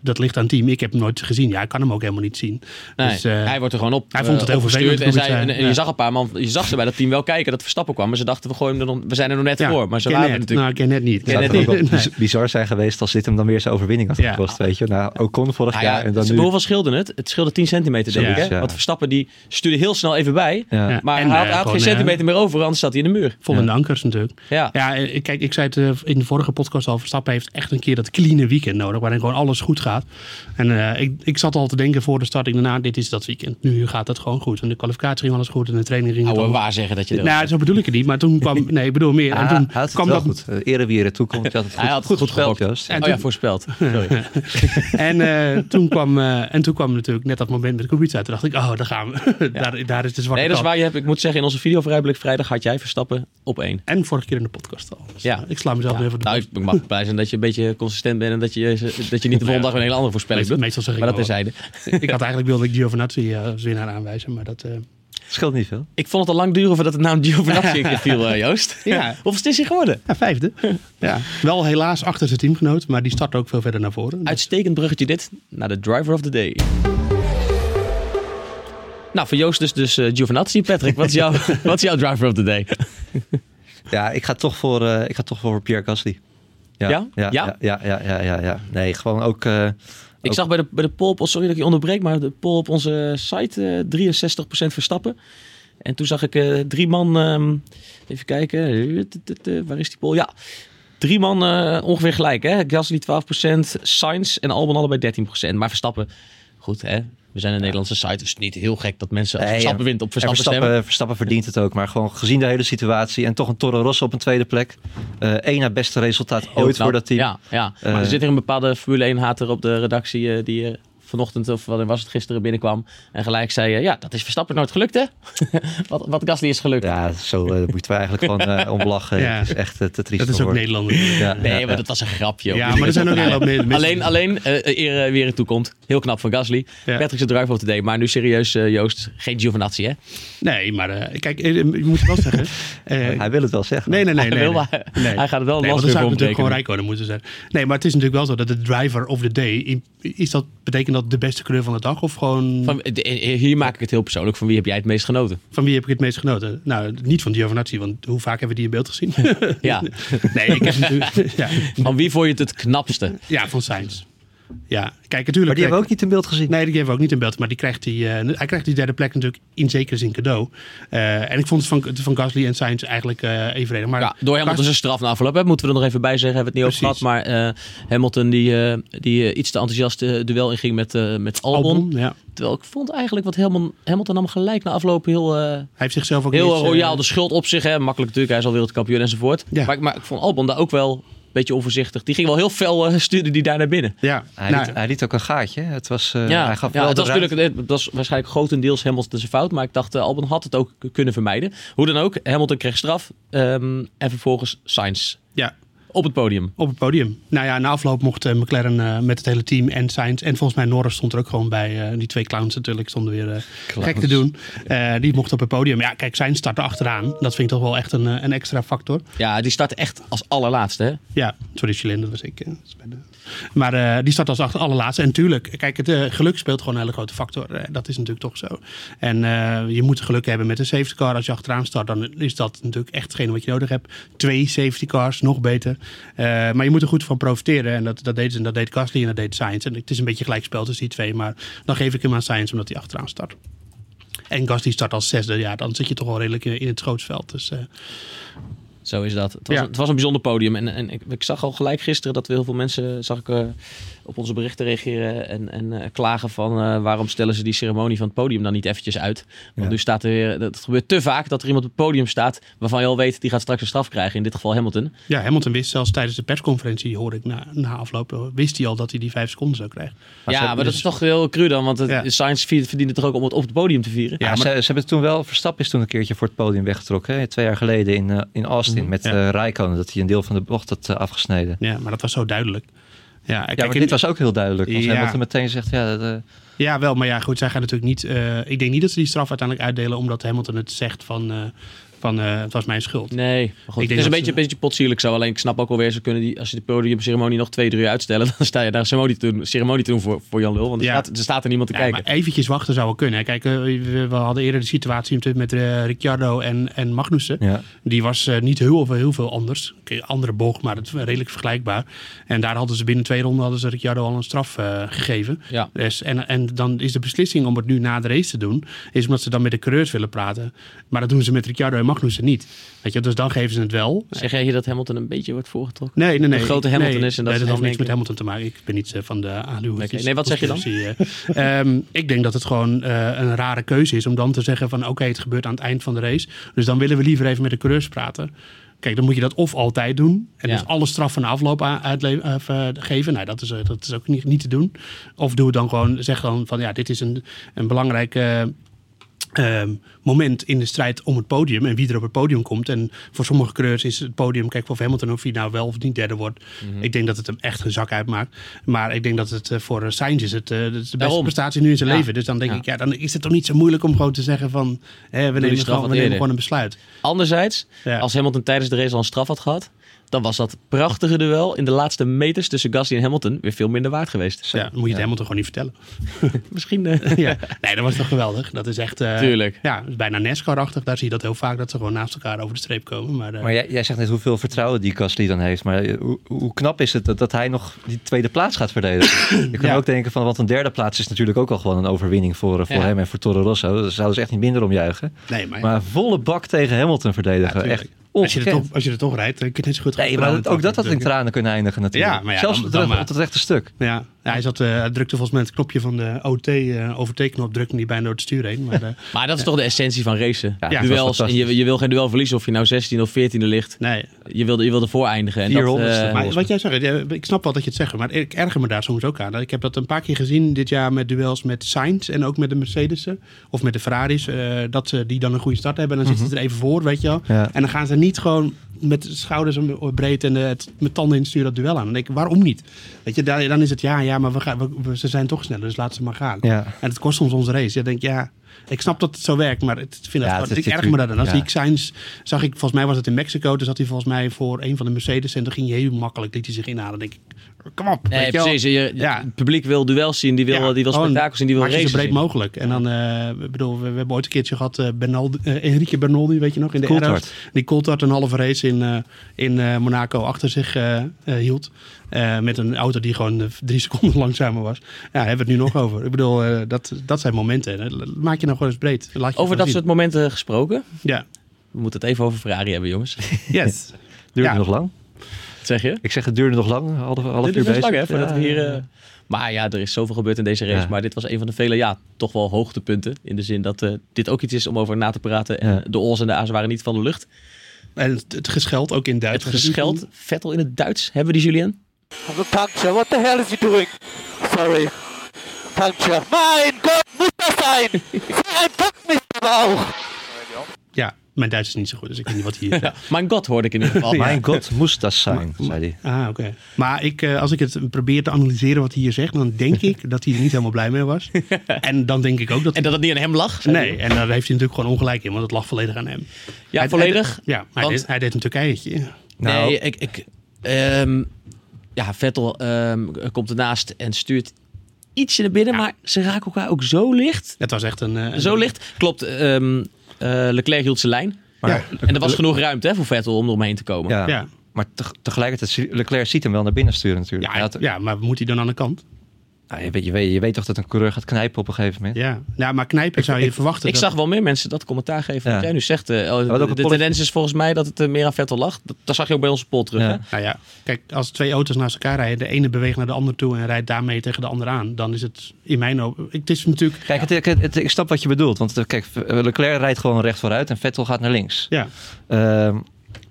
dat ligt aan het team. Ik heb hem nooit gezien. Ja, ik kan hem ook helemaal niet zien. Nee, Dus, eh, hij wordt er gewoon op. hij vond het eh, heel vervelend, En, zei, en, je Ja. zag een paar man, je zag ze bij dat team wel kijken dat Verstappen kwam. Maar ze dachten, we, gooien hem er we zijn er nog net ja, voor. Maar ze waren net. natuurlijk... Nou, ik ken net niet. Ken Het net niet. bizar zijn geweest als dit hem dan weer zijn overwinning had Ja. gekost, weet je. Nou, Ocon vorig Nou ja, jaar en dan ze- nu... Hoeveel scheelde het? Het scheelde 10 centimeter, denk Ja. ik. Ja. Want Verstappen die stuurde heel snel even bij. Ja. Ja. Maar hij had, geen centimeter meer over, anders zat hij in de muur. Vol in de ankers natuurlijk. Ja. Ja, eh, kijk, ik zei het eh, in de vorige podcast al. Verstappen heeft echt een keer dat clean weekend nodig. Waarin gewoon alles goed gaat. En eh, ik, ik zat al te denken voor de starting daarna. Dit is dat weekend. Nu gaat het gewoon goed. En de kwalificatie ging alles goed. En de training ging Oude waar zeggen dat je er Nou, zo bedoel ik het niet. Maar toen kwam... *laughs* Nee, ik bedoel meer. Ah, En toen hij had het kwam wel dat... goed. Ere wie het goed, Hij had het goed, goed. Joost. En oh toen- ja, voorspeld. Sorry. *laughs* En, eh, toen kwam, eh, en toen kwam natuurlijk net dat moment met Kubica. Toen dacht ik, oh, daar gaan we. *laughs* daar, daar is de zwarte Nee, dat is waar. Je hebt, ik moet zeggen, in onze video vooruitblik vrijdag had jij Verstappen op één. En vorige keer in de podcast al. Dus, Ja. eh, ik sla mezelf Ja. even de Nou, ik mag blij zijn dat je een beetje consistent bent en dat je, dat je niet de volgende *laughs* dag een hele andere voorspelling doet. meestal zeg ik maar dat terzijde. *laughs* ik had eigenlijk wilde ik Giovinazzi eh, als winnaar aanwijzen. Maar dat... eh, Het scheelt niet veel. Ik vond het al lang duren voordat de naam Giovinazzi een *laughs* keer viel, eh, Joost. Ja. Hoeveel is hij geworden? Ja, vijfde. ja. Wel helaas achter zijn teamgenoot, maar die start ook veel verder naar voren. Uitstekend bruggetje dit naar de driver of the day. Nou, voor Joost dus, dus eh, Giovinazzi. Patrick, wat is, jouw, *laughs* wat is jouw driver of the day? Ja, ik ga toch voor, eh, ik ga toch voor Pierre Gasly. Ja? Ja? Ja? Ja, ja, ja, ja, ja, ja. Nee, gewoon ook... eh, Ik ook- zag bij de, bij de poll, op- sorry dat ik je onderbreek, maar de poll op onze site eh 63% Verstappen. En toen zag ik drie man, ehm, even kijken, waar is die poll? Ja, drie man ongeveer gelijk. Hè? Gasly 12%, Sainz en Albon allebei 13%. Maar Verstappen, goed hè, we zijn een Nederlandse site, dus niet heel gek dat mensen als Verstappen wint op en Verstappen, stemmen. Verstappen, Verstappen verdient het ook. Maar gewoon gezien de hele situatie en toch een Toro Rosso op een tweede plek. eh één na beste resultaat ooit knap. voor dat team. Ja, ja. maar Eh, er zit er een bepaalde Formule 1 hater op de redactie eh, die eh, vanochtend of wat was het gisteren binnenkwam en gelijk zei eh, ja dat is Verstappen nooit gelukt hè *laughs* wat, wat Gasly is gelukt Ja, zo eh, moeten we eigenlijk gewoon om lachen. Ja. Het is echt eh, te triest dat is ook. Nederlander. Ja, nee ja, maar dat was een grapje Ja, maar er zijn ook heel mensen- alleen alleen eh eer weer in toekomt heel knap van Gasly Ja. Patrick zijn drive of the day maar nu serieus eh, Joost geen Giovinazzi hè Nee, maar eh, kijk, je moet wel zeggen. *laughs* eh, Hij wil het wel zeggen. nee, nee, nee. hij, nee, wil, nee. maar- Nee. hij gaat het wel Nee, een want dan last zou het natuurlijk gewoon Rijkonen moeten zijn. Nee, maar het is natuurlijk wel zo dat de driver of the day... Is dat, betekent dat de beste kleur van de dag? Of gewoon van, van, de- hier maak ik het heel persoonlijk van wie heb jij het meest genoten wie heb ik het meest genoten? Nou, niet van Giovinazzi, want hoe vaak hebben we die in beeld gezien? ja *laughs* nee, ik heb natuurlijk... *laughs* ja, van wie vond je het het knapste ja, van Sainz. Ja, kijk, natuurlijk. Maar die hebben we ook niet in beeld gezien. Nee, die hebben we ook niet in beeld. Maar die krijgt die, eh, hij krijgt die derde plek natuurlijk in zekere zin cadeau. Eh, en ik vond het van, van Gasly en Sainz eigenlijk eh evenredig. Maar Ja, door Hamilton zijn straf na afloop, hè, moeten we er nog even bij zeggen. Hebben we het niet over gehad. Maar eh, Hamilton die, eh, die iets te enthousiast duel inging met, eh, met Albon. Albon, ja. Terwijl ik vond eigenlijk wat Hamilton, Hamilton nam gelijk na afloop heel, eh, Hij heeft zichzelf ook heel niet, royaal de schuld op zich. Hè. Makkelijk natuurlijk, hij is al wereldkampioen enzovoort. Ja. Maar, ik- maar ik vond Albon daar ook wel beetje onvoorzichtig. Die ging wel heel fel, eh, stuurde die daar naar binnen. Ja, Hij, nou, liet, hij liet ook een gaatje. Het was, eh, ja, hij gaf ja wel het, de was natuurlijk, het was waarschijnlijk grotendeels Hamilton zijn fout. Maar ik dacht, eh, Albon had het ook kunnen vermijden. Hoe dan ook, Hamilton kreeg straf. ehm, en vervolgens Sainz ja, op het podium. op het podium. Nou ja, na afloop mocht eh, McLaren eh, met het hele team en Sainz. En volgens mij Norris stond er ook gewoon bij. eh, die twee clowns natuurlijk stonden weer eh, gek te doen. Eh, die mocht op het podium. Ja, kijk, Sainz startte achteraan. Dat vind ik toch wel echt een, een extra factor. Ja, die start echt als allerlaatste. Hè? Ja, sorry Chilin, dat was ik. eh, Maar eh, die start als achter allerlaatste. En tuurlijk, kijk, het geluk speelt gewoon een hele grote factor. Dat is natuurlijk toch zo. En eh, je moet geluk hebben met een safety car. Als je achteraan start, dan is dat natuurlijk echt hetgene wat je nodig hebt. Twee safety cars, nog beter. Eh, maar je moet er goed van profiteren. En dat, dat deed ze. En dat deed Gasly en dat deed Sainz. En het is een beetje gelijkspel tussen die twee. Maar dan geef ik hem aan Sainz omdat hij achteraan start. En Gasly start als zesde. Ja, dan zit je toch wel redelijk in het schootsveld. Dus eh, Zo is dat. Het was, Ja. het was een bijzonder podium. En, en ik, ik zag al gelijk gisteren dat we heel veel mensen zag ik, eh, op onze berichten reageren en, en eh, klagen van eh, waarom stellen ze die ceremonie van het podium dan niet eventjes uit. Want Ja. nu staat er weer, dat gebeurt te vaak dat er iemand op het podium staat waarvan je al weet die gaat straks een straf krijgen. In dit geval Hamilton. Ja, Hamilton wist zelfs tijdens de persconferentie, hoorde ik na, na afloop, wist hij al dat hij die vijf seconden zou krijgen. ja, maar dat dus- is toch heel cru dan, want het, Ja. Science verdient het er ook om het op het podium te vieren. Ja, ze, ze hebben toen wel, Verstappen is toen een keertje voor het podium weggetrokken. Hè? Twee jaar geleden in, in Austin met Mhm. Ja. eh. Dat hij een deel van de bocht had eh, afgesneden. Ja, maar dat was zo duidelijk. Ja, kijk, Ja, maar en- dit was ook heel duidelijk. Als Ja. Hamilton meteen zegt, ja, dat, eh, ja, wel, maar ja, goed, zij gaan natuurlijk niet. ik denk niet dat ze die straf uiteindelijk uitdelen omdat Hamilton het zegt van, van eh, het was mijn schuld. Nee, maar goed, Ik het is een beetje, ze- een beetje potsierlijk zo. Alleen ik snap ook alweer, ze kunnen die, als je de podiumceremonie nog twee, drie uur uitstellen, *laughs* dan sta je daar een ceremonie te doen, ceremonie te doen voor, voor Jan Lul. Want er, Ja. staat, er staat er niemand te Ja, kijken. maar eventjes wachten zou wel kunnen. Kijk, eh, we, we hadden eerder de situatie met eh, Ricciardo en, en Magnussen. ja. Die was niet heel, veel- heel veel anders. Andere bocht, maar het is redelijk vergelijkbaar. En daar hadden ze binnen twee ronden hadden ze Ricciardo al een straf gegeven. Ja. Dus, en, en dan is de beslissing om het nu na de race te doen, is omdat ze dan met de coureurs willen praten. Maar dat doen ze met Ricciardo en Magnussen niet. Weet je, dus dan geven ze het wel. Zeg jij hier dat Hamilton een beetje wordt voorgetrokken? Nee, nee, nee. Een grote Hamilton nee, is en dat nee, dat heeft niks met Hamilton te maken. Ik ben niet eh, van de aanduwers. Oké, nee, wat zeg je dan? *laughs* Ehm, ik denk dat het gewoon eh, een rare keuze is om dan te zeggen van oké, het gebeurt aan het eind van de race. Dus dan willen we liever even met de coureurs praten. Kijk, dan moet je dat of altijd doen. En Ja. dus alle straf van de afloop of, eh, geven. Nou, dat is, eh, dat is ook niet, niet te doen. Of doe het dan gewoon, zeg dan van ja, dit is een, een belangrijk eh, ehm, moment in de strijd om het podium. En wie er op het podium komt. En voor sommige coureurs is het podium, kijk voor Hamilton of hij nou wel of niet derde wordt. Mhm. Ik denk dat het hem echt een zak uitmaakt. Maar ik denk dat het eh, voor eh, Sainz is het eh, de beste Daarom. prestatie nu in zijn Ja. leven. Dus dan denk Ja. ik, ja, dan is het toch niet zo moeilijk om gewoon te zeggen van hè, we, nemen straf gewoon, we nemen gewoon een besluit. Anderzijds, Ja. als Hamilton tijdens de race al een straf had gehad, dan was dat prachtige duel in de laatste meters tussen Gasly en Hamilton weer veel minder waard geweest. Ja, dan moet je het Hamilton gewoon niet vertellen. *laughs* Misschien. eh, *laughs* ja. *laughs* Nee, dat was toch geweldig. Dat is echt... eh, Tuurlijk. Ja, is bijna NASCAR-achtig. Daar zie je dat heel vaak, dat ze gewoon naast elkaar over de streep komen. Maar, eh, Maar jij, jij zegt net hoeveel vertrouwen die Gasly dan heeft. Maar hoe, hoe knap is het dat, dat hij nog die tweede plaats gaat verdedigen? *coughs* Je kan Ja. ook denken van, want een derde plaats is natuurlijk ook al gewoon een overwinning voor, voor Ja. hem en voor Toro Rosso. Daar zouden ze echt niet minder om juichen. nee, maar, Maar volle bak tegen Hamilton verdedigen. Echt als, je er toch, als je er toch rijdt, dan kun je het zo goed Nee, gaan maar vertrouwen ook dat had in tranen kunnen eindigen natuurlijk. Ja, maar ja, Zelfs dan- op, dan het, maar. op het rechte stuk. Ja, ja, hij, zat, eh, hij drukte volgens mij het knopje van de OT, eh overtake-knop, drukte hij bijna door het stuur heen. Maar, eh, *laughs* Maar dat is toch de essentie van racen. Ja, Ja, dat was Duels. En je, je wil geen duel verliezen of je nou 16 of 14e ligt. nee, Je wil, je wil ervoor eindigen. En dat, 400ste. Maar wat jij zegt, ik snap wel dat je het zegt, maar ik erger me daar soms ook aan. Ik heb dat een paar keer gezien dit jaar met duels met Sainz en ook met de Mercedes'en of met de Ferraris. eh, dat ze die dan een goede start hebben en dan zitten ze er even voor, weet je wel. Ja. En dan gaan ze niet gewoon met de schouders breed en het- met tanden stuur dat duel aan. Dan denk ik, waarom niet? Weet je, dan is het ja, ja, maar we gaan, we- ze zijn toch sneller, dus laat ze maar gaan. Ja. En het kost soms onze race. Je denkt, ja, ik snap dat het zo werkt, maar het, vind Ja, dat, het- ik erger me daar dan. Ja. zie ik Sainz, zag ik, volgens mij was het in Mexico, toen zat hij volgens mij voor een van de Mercedes en dan ging hij heel makkelijk, liet hij zich inhalen. Denk ik, kom op. Nee, precies. Je, Ja. Het publiek wil duels zien, die wil, Ja, die wil gewoon spektakel zien, die wil races zo breed zien. mogelijk. En dan, eh, ik bedoel, we, we hebben ooit een keertje gehad, eh Bernaldi, eh, Enrique Bernoldi, weet je nog, in de. Aero's. Die Coulthard een halve race in, eh, in eh, Monaco achter zich eh, eh, hield. eh, met een auto die gewoon drie *laughs* seconden langzamer was. Ja, hebben we het nu nog *laughs* over. Ik bedoel, eh, dat, dat zijn momenten. hè. Maak je nou gewoon eens breed. Laat je Over dat zien. soort momenten gesproken. Ja, We moeten het even over Ferrari hebben, jongens. yes. *laughs* Duurde Ja. nog lang. Zeg je? Ik zeg het duurde nog lang. Half, half uur best bezig. lang, hè, voordat Ja, we hier... ja, eh. Maar ja, er is zoveel gebeurd in deze race. Ja. Maar dit was een van de vele, ja, toch wel hoogtepunten. In de zin dat eh, dit ook iets is om over na te praten. En Ja. de O's en de A's waren niet van de lucht. En het, het gescheld ook in Duits. Het gescheld, Vettel in het Duits. Hebben we die, a puncture. What the hell is he doing? Sorry. Puncture. Mein Gott, muss das sein? Ein Punkt, Mr. Mijn Duits is niet zo goed, dus ik weet niet wat hier... *laughs* Ja, mijn god hoorde ik in ieder geval. Mijn god, moest dat *laughs* zijn, zei hij. Ah, oké. Maar ik, eh, als ik het probeer te analyseren wat hij hier zegt, dan denk ik dat hij er niet helemaal blij mee was. *laughs* en dan denk ik ook dat... En dat het niet aan hem lag? zei Nee, hij. en daar heeft hij natuurlijk gewoon ongelijk in, want het lag volledig aan hem. Ja, Hij- volledig. hij- ja, maar hij Want- deed, hij deed een Turkijetje. Nou, Nee, ik... ik ehm, ja, Vettel ehm, komt ernaast en stuurt ietsje naar binnen. Maar ze raken elkaar ook zo licht. Het was echt een... eh, Zo licht. Klopt, ehm, eh, Leclerc hield zijn lijn. maar, En er was genoeg ruimte hè, voor Vettel om eromheen te komen. ja, Ja. Maar teg- tegelijkertijd, Leclerc ziet hem wel naar binnen sturen natuurlijk. Ja, had- ja, maar moet hij dan aan de kant? Nou, je, weet, je, weet, je weet toch dat een coureur gaat knijpen op een gegeven moment? Ja, ja maar knijpen zou je ik- verwachten. Ik dat- zag wel meer mensen dat commentaar geven. Ja. Wat jij nu zegt. eh, ook een de, tendens is volgens mij dat het eh, meer aan Vettel lag. Dat, dat zag je ook bij onze poll terug. Ja. Hè? Nou ja, kijk, als twee auto's naast elkaar rijden, de ene beweegt naar de ander toe en rijdt daarmee tegen de ander aan, dan is het in mijn ogen. Het is natuurlijk. Kijk, het, het- het- ik snap wat je bedoelt. Want kijk, Leclerc rijdt gewoon recht vooruit en Vettel gaat naar links. Ja, Ehm,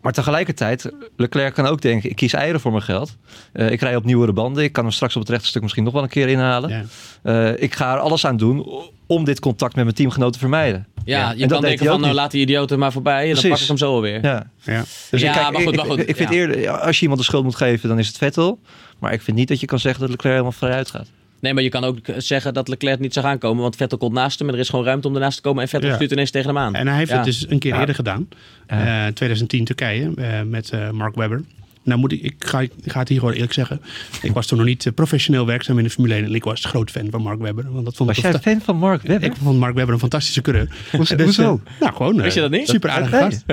maar tegelijkertijd, Leclerc kan ook denken, ik kies eieren voor mijn geld. Eh, ik rij op nieuwere banden. Ik kan hem straks op het rechte stuk misschien nog wel een keer inhalen. ja. Eh, ik ga er alles aan doen om dit contact met mijn teamgenoot te vermijden. Ja, Ja, je en kan denken van nou laat die idioten maar voorbij. En dan pak ik hem zo alweer. Ja. ja. Dus Ja, ik, kijk, maar goed, maar goed, ik, ik vind ja. eerder, ja, als je iemand de schuld moet geven, dan is het Vettel. Maar ik vind niet dat je kan zeggen dat Leclerc helemaal vrij gaat. Nee, maar je kan ook zeggen dat Leclerc niet zou aankomen. Want Vettel komt naast hem. En er is gewoon ruimte om ernaast te komen. En Vettel Ja. stuurt ineens tegen hem aan. En hij heeft Ja. het dus een keer Ja. eerder gedaan. Ja. Eh, 2010 Turkije eh, met eh, Mark Webber. Nou moet ik, ik, ga, ik ga het hier gewoon eerlijk zeggen. Ik was toen nog niet eh, professioneel werkzaam in de Formule 1. En ik was groot fan van Mark Webber. Want dat vond Was ik jij een fan van Mark Webber? Ik vond Mark Webber een fantastische coureur. Hoezo- Dus, hoezo? eh, nou, gewoon. Wist je dat niet? Super gast.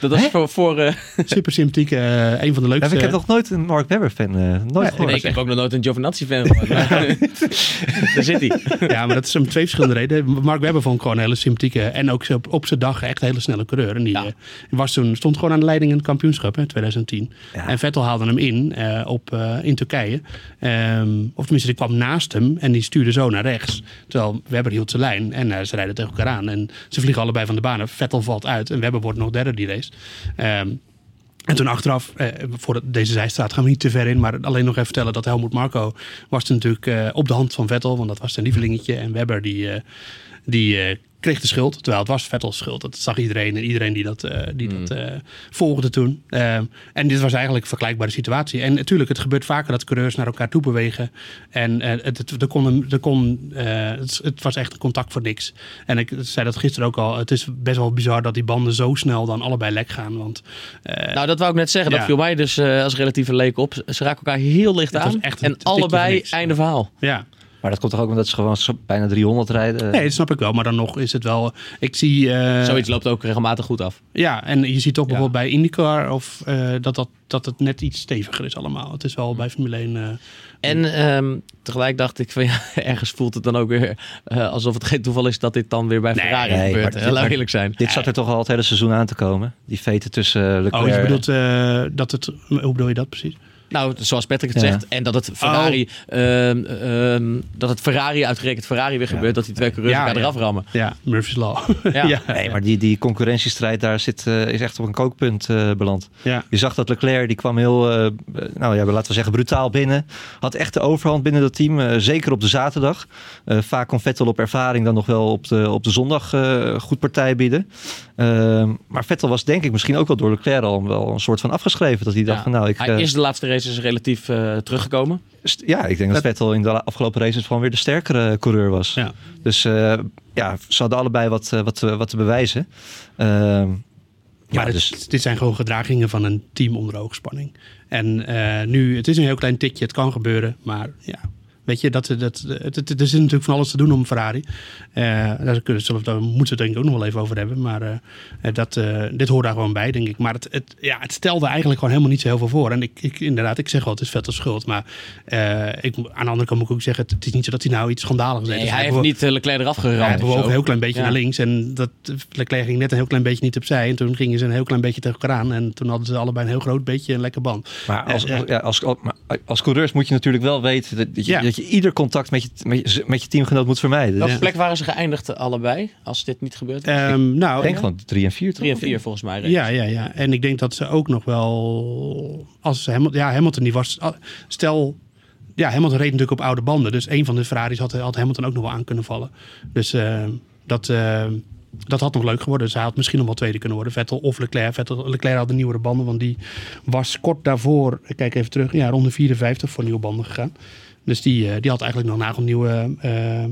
Dat was voor... voor eh, *laughs* Super sympathiek. eh, een van de Ja, leukste. ik heb nog nooit een Mark Webber fan. eh, nooit nee, ik heb ook nog nooit een Giovinazzi fan *laughs* Daar zit hij. Ja, maar dat is om twee verschillende redenen. Mark Webber vond ik gewoon een hele sympathieke en ook op, zijn dag echt een hele snelle coureur. En die Ja. eh, was toen, stond gewoon aan de leiding in het kampioenschap in 2010. Ja. En Vettel haalde hem in eh, op, eh, in Turkije. Ehm, of tenminste, die kwam naast hem en die stuurde zo naar rechts. Terwijl Webber hield zijn lijn en eh, ze rijden tegen elkaar aan. En ze vliegen allebei van de baan. Vettel valt uit en Webber wordt nog derde die race. Ehm, en toen achteraf, eh, voor deze zijstraat gaan we niet te ver in, maar alleen nog even vertellen dat Helmut Marco was natuurlijk eh, op de hand van Vettel, want dat was zijn lievelingetje. En Webber die, die kreeg de schuld, terwijl het was Vettels schuld. Dat zag iedereen en iedereen die dat, eh, die dat eh, volgde toen. Eh, en dit was eigenlijk een vergelijkbare situatie. En natuurlijk, het gebeurt vaker dat coureurs naar elkaar toe bewegen. En eh, het, het, er kon, er kon, het, het was echt een contact voor niks. En ik zei dat gisteren ook al. Het is best wel bizar dat die banden zo snel dan allebei lek gaan. Want Nou, dat wou ik net zeggen. Dat viel mij dus als relatieve leek op. Ze raken elkaar heel licht aan. en allebei einde verhaal. ja, Maar dat komt toch ook omdat ze gewoon bijna 300 rijden? Nee, dat snap ik wel. Maar dan nog is het wel. Ik zie. eh, Zoiets loopt ook regelmatig goed af. Ja, en je ziet toch Ja. bijvoorbeeld bij IndyCar of eh, dat, dat, dat het net iets steviger is allemaal. Het is wel bij Formule 1. eh, En ehm, tegelijk dacht ik van *laughs* ja, ergens voelt het dan ook weer eh, alsof het geen toeval is dat dit dan weer bij Nee, Ferrari nee, gebeurt. dit- eerlijk zijn. Dit zat er toch al het hele seizoen aan te komen. Die veten tussen Leclerc... oh, je bedoelt eh, dat het. Hoe bedoel je dat precies? Nou, zoals Patrick het Ja. zegt. En dat het Ferrari, ehm, ehm, dat het Ferrari uitgerekend Ferrari weer gebeurt. Dat die twee coureurs Ja, elkaar ja. eraf rammen. Ja, Murphy's Law. *laughs* Ja. Nee, maar die, die concurrentiestrijd daar zit, eh, is echt op een kookpunt eh, beland. ja. Je zag dat Leclerc, die kwam heel, eh, nou ja, laten we zeggen, brutaal binnen. Had echt de overhand binnen dat team, eh, zeker op de zaterdag. Eh, vaak kon Vettel op ervaring dan nog wel op de, op de zondag eh, goed partij bieden. Ehm, maar Vettel was denk ik misschien ook wel door Leclerc al wel een soort van afgeschreven. Dat hij dacht Ja. van nou, ik... Hij eh, is de laatste races relatief eh, teruggekomen. st- ja, ik denk dat Vettel in de afgelopen races gewoon weer de sterkere coureur was. Ja. Dus eh, ja, ze hadden allebei wat, eh, wat, te- wat te bewijzen. Ehm, Maar ja, het- dus, dit zijn gewoon gedragingen van een team onder hoogspanning. En eh, nu, het is een heel klein tikje, het kan gebeuren. Maar ja, Weet je, dat, dat, het, het, er is natuurlijk van alles te doen om Ferrari. Eh, daar, kunnen, zullen we- daar moeten we het denk ik ook nog wel even over hebben. Maar eh, dat, eh, dit hoort daar gewoon bij, denk ik. Maar het, het, ja, het stelde eigenlijk gewoon helemaal niet zo heel veel voor. En ik, ik, inderdaad, ik zeg wel, het is Vettel's schuld. Maar eh, ik, aan de andere kant moet ik ook zeggen, het, het is niet zo dat hij nou iets schandaligs deed. Nee, Dus hij heeft niet Leclerc eraf hij geramd. of bewoog een heel klein beetje Ja. naar links. En dat, Leclerc ging net een heel klein beetje niet opzij. En toen gingen ze een heel klein beetje tegen elkaar aan. En toen hadden ze allebei een heel groot beetje een lekker band. Maar als, ja, als, als, als coureurs moet je natuurlijk wel weten dat, dat je, Ja. Dat je ieder contact met je, met je, met je teamgenoot moet vermijden. Welke Dus plek waren ze geëindigd allebei, als dit niet gebeurd was? ehm, nou, ik denk gewoon drie en vier. toch? 3 en 4 volgens mij. Ja, ja, ja. En ik denk dat ze ook nog wel. Als Hamilton, ja, Hamilton die was. Stel. Ja, Hamilton reed natuurlijk op oude banden. Dus een van de Ferraris had, had Hamilton ook nog wel aan kunnen vallen. Dus eh, dat, eh, dat had nog leuk geworden. Dus hij had misschien nog wel tweede kunnen worden. Vettel of Leclerc. Vettel, Leclerc had de nieuwere banden. Want die was kort daarvoor. Ik kijk even terug. Ja, ronde 54 voor nieuwe banden gegaan. Dus die, eh, die had eigenlijk nog nagelnieuwe, eh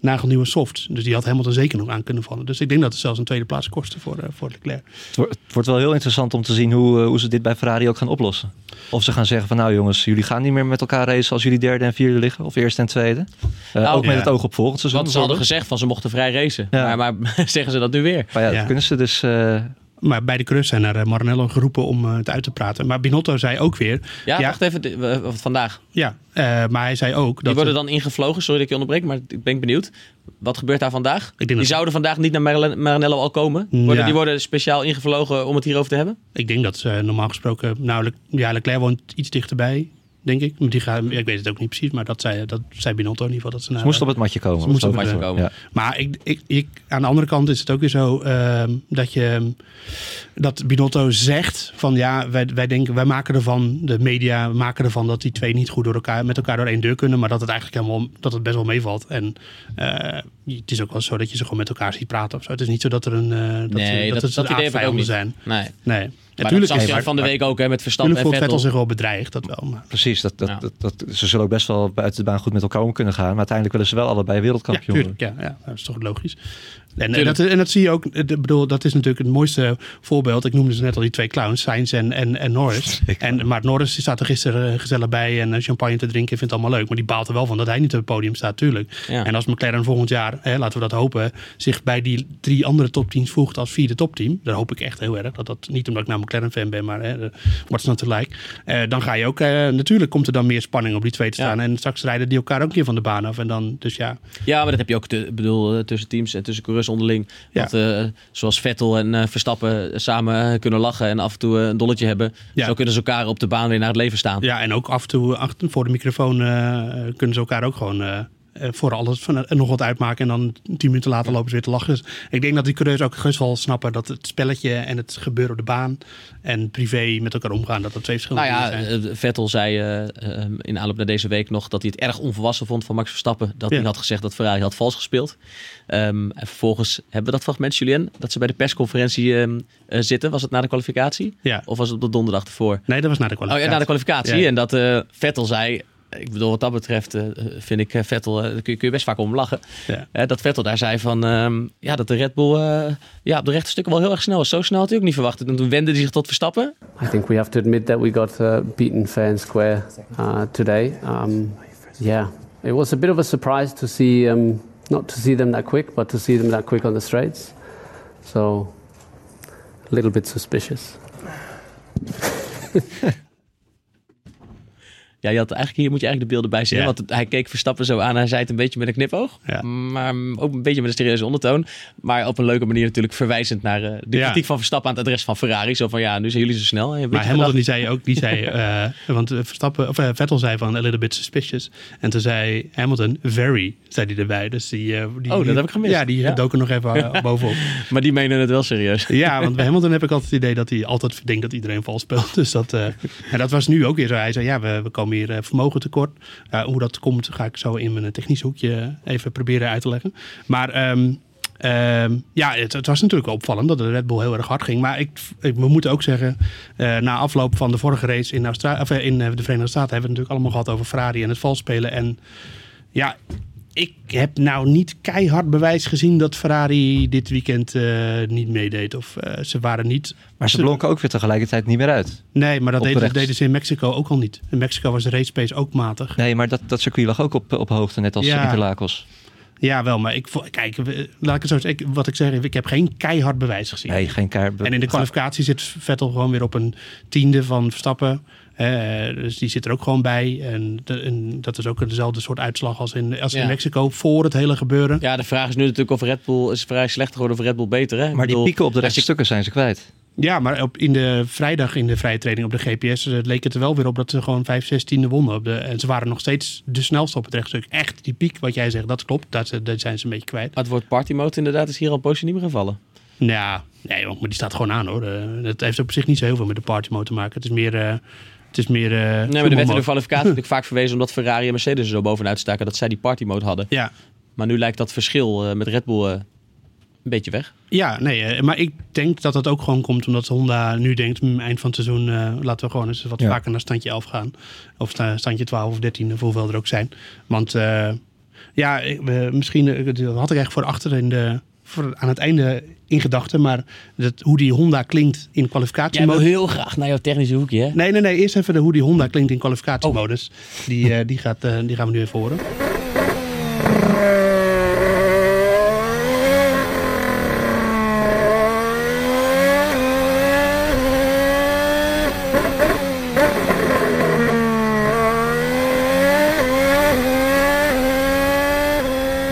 nagelnieuwe softs. Dus die had Hamilton zeker nog aan kunnen vallen. Dus ik denk dat het zelfs een tweede plaats kostte voor, eh, voor Leclerc. Het wordt, het wordt wel heel interessant om te zien hoe, hoe ze dit bij Ferrari ook gaan oplossen. Of ze gaan zeggen van nou jongens, jullie gaan niet meer met elkaar racen als jullie derde en vierde liggen. Of eerste en tweede. Eh, Nou, ook met het oog op volgend seizoen. Want ze hadden gezegd van ze mochten vrij racen. Ja. Maar, maar *laughs* zeggen ze dat nu weer? Maar ja, Ja. dat kunnen ze dus... Maar bij de Crus zijn naar eh, Maranello geroepen om eh, het uit te praten. Maar Binotto zei ook weer. Ja, Ja. wacht even. de- vandaag. Ja, eh, maar hij zei ook Die dat. worden dan ingevlogen. Sorry dat ik je onderbreek, maar ik ben benieuwd. Wat gebeurt daar vandaag? denk Die dat- zouden vandaag niet naar Maran- Maranello al komen. Worden, Ja. Die worden speciaal ingevlogen om het hierover te hebben? Ik denk dat ze normaal gesproken. Nou, Le- ja, Leclerc woont iets dichterbij, denk ik. Die gaan, ik weet het ook niet precies, maar dat zei, dat zei Binotto in ieder geval. Dat ze, naar, ze moesten op het matje komen. Ze moesten op het matje komen. Ja. Maar ik, ik, ik, aan de andere kant is het ook weer zo ehm, dat je dat Binotto zegt van ja, wij, wij denken, wij maken ervan, de media maken ervan dat die twee niet goed door elkaar, met elkaar door één deur kunnen, maar dat het eigenlijk helemaal, dat het best wel meevalt. En eh, het is ook wel zo dat je ze gewoon met elkaar ziet praten of zo. Het is niet zo dat er een, eh dat, Nee, dat, dat- het dat aardvijanden niet. zijn. Nee. Nee. Maar Natuurlijk dat zag je van de week ook hè, met Verstappen en Natuurlijk Vettel. Vettel zich wel bedreigd, dat wel. Maar. Precies, dat, dat, Ja. dat, dat- ze zullen ook best wel buiten de baan goed met elkaar om kunnen gaan. Maar uiteindelijk willen ze wel allebei wereldkampioen worden. tuurlijk. Ja, ja, dat is toch logisch. En, dat, en dat zie je ook. Ik bedoel, dat is natuurlijk het mooiste voorbeeld. Ik noemde ze net al die twee clowns, Sainz en, en, en Norris. *laughs* En, maar Norris die staat er gisteren eh, gezellig bij en eh, champagne te drinken. Vindt het allemaal leuk. Maar die baalt er wel van dat hij niet op het podium staat, tuurlijk. Ja. En als McLaren volgend jaar, hè, laten we dat hopen, zich bij die drie andere topteams voegt als vierde topteam. Dan hoop ik echt heel erg. Dat dat niet omdat ik nou McLaren fan ben, maar hè, what's not to like. Eh, dan ga je ook, natuurlijk komt er dan meer spanning op die twee te Ja. staan. En straks rijden die elkaar ook een keer van de baan af. En dan, dus ja. Ja, maar dat heb je ook te- bedoel, tussen teams en tussen coureurs onderling. Ja. Dat, eh, zoals Vettel en eh, Verstappen samen eh, kunnen lachen en af en toe een dolletje hebben. Ja. Zo kunnen ze elkaar op de baan weer naar het leven staan. Ja, en ook af en toe achter, voor de microfoon kunnen ze elkaar ook gewoon voor alles van, eh, nog wat uitmaken. En dan tien minuten later lopen ze weer te lachen. Dus ik denk dat die coureurs ook gerust wel snappen dat het spelletje en het gebeuren op de baan en privé met elkaar omgaan, dat dat twee verschillende Nou ja, dingen zijn. eh, Vettel zei eh, eh, in aanloop naar deze week nog dat hij het erg onvolwassen vond van Max Verstappen. Dat Ja. hij had gezegd dat Ferrari had vals gespeeld. Ehm, en vervolgens hebben we dat fragment, Julien, dat ze bij de persconferentie ehm, eh, zitten. Was het na de kwalificatie? Ja. Of was het op de donderdag ervoor? Nee, dat was na de Oh kwalificatie. ja, na de kwalificatie. Ja. En dat eh, Vettel zei. Ik bedoel, wat dat betreft eh, vind ik eh, Vettel, eh, daar kun, je, kun je best vaak om lachen. Ja. Dat Vettel daar zei van, ehm, ja, dat de Red Bull eh, ja, op de rechte stukken wel heel erg snel was. Zo snel had hij ook niet verwacht. En toen wendde hij zich tot Verstappen. I think we have to admit that we got uh, beaten fair and square uh, today. Um, yeah, it was a bit of a surprise to see, um, not to see them that quick, but to see them that quick on the straights. So, a little bit suspicious. *laughs* Ja, je had eigenlijk, hier moet je eigenlijk de beelden bij zien. Ja. Want het- hij keek Verstappen zo aan. Hij zei het een beetje met een knipoog. Ja. Maar ook een beetje met een serieuze ondertoon. Maar op een leuke manier natuurlijk verwijzend naar eh, de kritiek van Verstappen aan het adres van Ferrari. Zo van, ja, nu zijn jullie zo snel. En een Maar Hamilton die zei ook, die zei, *laughs* eh, want eh, Verstappen, of, eh, Vettel zei van a little bit suspicious. En toen zei Hamilton, very, zei hij erbij. Dus die, eh, die, Oh, dat heb ik gemist. Ja, die er nog even eh, *laughs* bovenop. Maar die menen het wel serieus. Ja, *laughs* want bij Hamilton heb ik altijd het idee dat hij altijd denkt dat iedereen vals speelt. Dus dat, eh, en dat was nu ook weer zo. Hij zei, ja, we, we komen hier eh, vermogen tekort. Ja, hoe dat komt, ga ik zo in mijn technisch hoekje even proberen uit te leggen. Maar ehm, ehm, ja, het, het was natuurlijk opvallend dat de Red Bull heel erg hard ging. Maar ik, ik- we moeten ook zeggen, eh, na afloop van de vorige race in, Austra of, eh, in eh, de Verenigde Staten... hebben we het natuurlijk allemaal gehad over Ferrari en het vals spelen. En ja, ik heb nou niet keihard bewijs gezien dat Ferrari dit weekend eh, niet meedeed. Of eh, ze waren niet... Maar ze blonken ook weer tegelijkertijd niet meer uit. Nee, maar dat deden, ze in Mexico ook al niet. In Mexico was de race pace ook matig. Nee, maar dat, dat circuit lag ook op, op hoogte, net als Ja. Interlagos. Ja, wel, maar ik, kijk, we- laat ik het zo zeggen. Ik- Wat ik zeg, ik heb geen keihard bewijs gezien. Nee, geen kaart. En in de kwalificatie zit Vettel gewoon weer op een tiende van Verstappen. Eh, dus die zit er ook gewoon bij. En, de- en dat is ook dezelfde soort uitslag als in, als in Ja. Mexico voor het hele gebeuren. Ja, de vraag is nu natuurlijk of Red Bull is vrij slechter geworden of Red Bull beter. Hè? Maar die pieken op de rechte je- stukken zijn ze kwijt. Ja, maar op, in de vrijdag in de vrije training op de GPS eh, leek het er wel weer op dat ze gewoon 5, 16e wonnen. Op de, en ze waren nog steeds de snelste op het rechtstuk. Echt, die piek wat jij zegt, dat klopt. Dat, ze- dat zijn ze een beetje kwijt. Maar het woord party mode inderdaad is hier al een poosje niet meer gevallen. Nou Ja, nee, joh, maar die staat gewoon aan hoor. Eh, dat heeft op zich niet zo heel veel met de party mode te maken. Het is meer... eh, het is meer eh, Nee, maar er werd in de kwalificatie natuurlijk vaak verwezen omdat Ferrari en Mercedes er zo bovenuit staken dat zij die party mode hadden. Ja, Maar nu lijkt dat verschil eh, met Red Bull eh, een beetje weg. Ja, nee, maar ik denk dat dat ook gewoon komt omdat Honda nu denkt, hm, eind van het seizoen eh, laten we gewoon eens wat Ja. vaker naar standje 11 gaan. Of sta- standje 12 of 13, of hoeveel er ook zijn. Want eh, ja, we- misschien dat had ik echt voor achter in de, voor, aan het einde in gedachten, maar dat, hoe die Honda klinkt in kwalificatie. Jij wil heel graag naar jouw technische hoekje, hè? Nee, nee, nee. Eerst even de, hoe die Honda klinkt in kwalificatiemodus. Die, eh, die, gaat, eh, die gaan we nu even horen.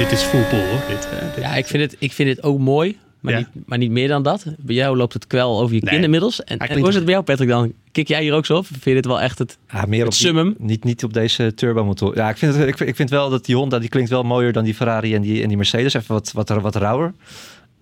Dit is pull hoor. Dit, dit- Ja, ik vind het, ik vind het ook mooi, maar, Ja. niet, maar niet meer dan dat. Bij jou loopt het kwel over je Nee. kin inmiddels. En, en hoe is het bij jou, Patrick, dan? Kik jij hier ook zo op? Vind je dit wel echt het... Ja, meer Het op die- summum. niet, niet op deze turbomotor. Ja, ik vind, het, ik, vind- ik vind wel dat die Honda die klinkt wel mooier dan die Ferrari en die, en die Mercedes. Even wat, wat, wat rauwer.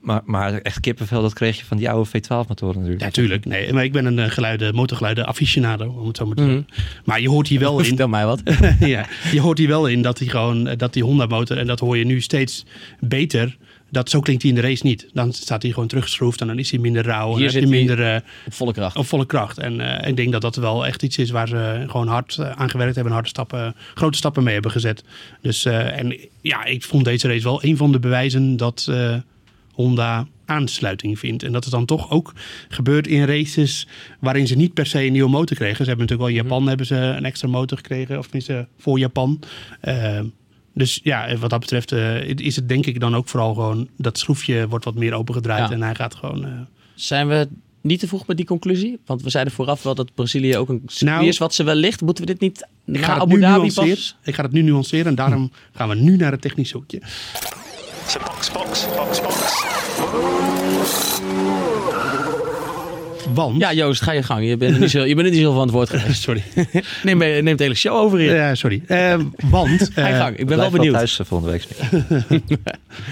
Maar, maar echt kippenvel, dat kreeg je van die oude V12-motoren natuurlijk. Ja, tuurlijk. Nee, maar ik ben een eh, geluiden, motorgeluiden aficionado, om het zo maar te Mhm. zeggen. Maar je hoort hier wel *laughs* in. Vertel mij wat. *laughs* ja, je hoort hier wel in dat die gewoon eh, dat die Honda motor en dat hoor je nu steeds beter. Dat zo klinkt hij in de race niet. Dan staat hij gewoon teruggeschroefd en dan is hij minder rauw. En Hier je zit hij- minder eh, Op volle kracht. op volle kracht. En ik denk dat dat wel echt iets is waar ze gewoon hard aan gewerkt hebben. en Harde stappen, grote stappen mee hebben gezet. Dus en ja, ik vond deze race wel een van de bewijzen dat Honda aansluiting vindt. En dat het dan toch ook gebeurt in races waarin ze niet per se een nieuwe motor kregen. Ze hebben natuurlijk wel in Japan hebben ze een extra motor gekregen. Of tenminste voor Japan. Eh, dus ja, wat dat betreft eh, is het denk ik dan ook vooral gewoon... dat schroefje wordt wat meer opengedraaid Ja. en hij gaat gewoon... eh, Zijn we niet te vroeg met die conclusie? Want we zeiden vooraf wel dat Brazilië ook een circuit Nou, is wat ze wellicht. Moeten we dit niet Ik ga, Abu Dhabi nuanceren. pas? ik ga het nu nuanceren en daarom gaan we nu naar het technische hoekje. Box, box, box, box. Want... Ja, Joost, ga je gang. Je bent er niet zo, je bent er niet zo van het woord geweest. *laughs* Sorry. Neem, neem de hele show over hier. Ja, sorry. Eh, want... *laughs* Ga je eh, gang. Ik ben wel benieuwd. thuis eh, volgende week.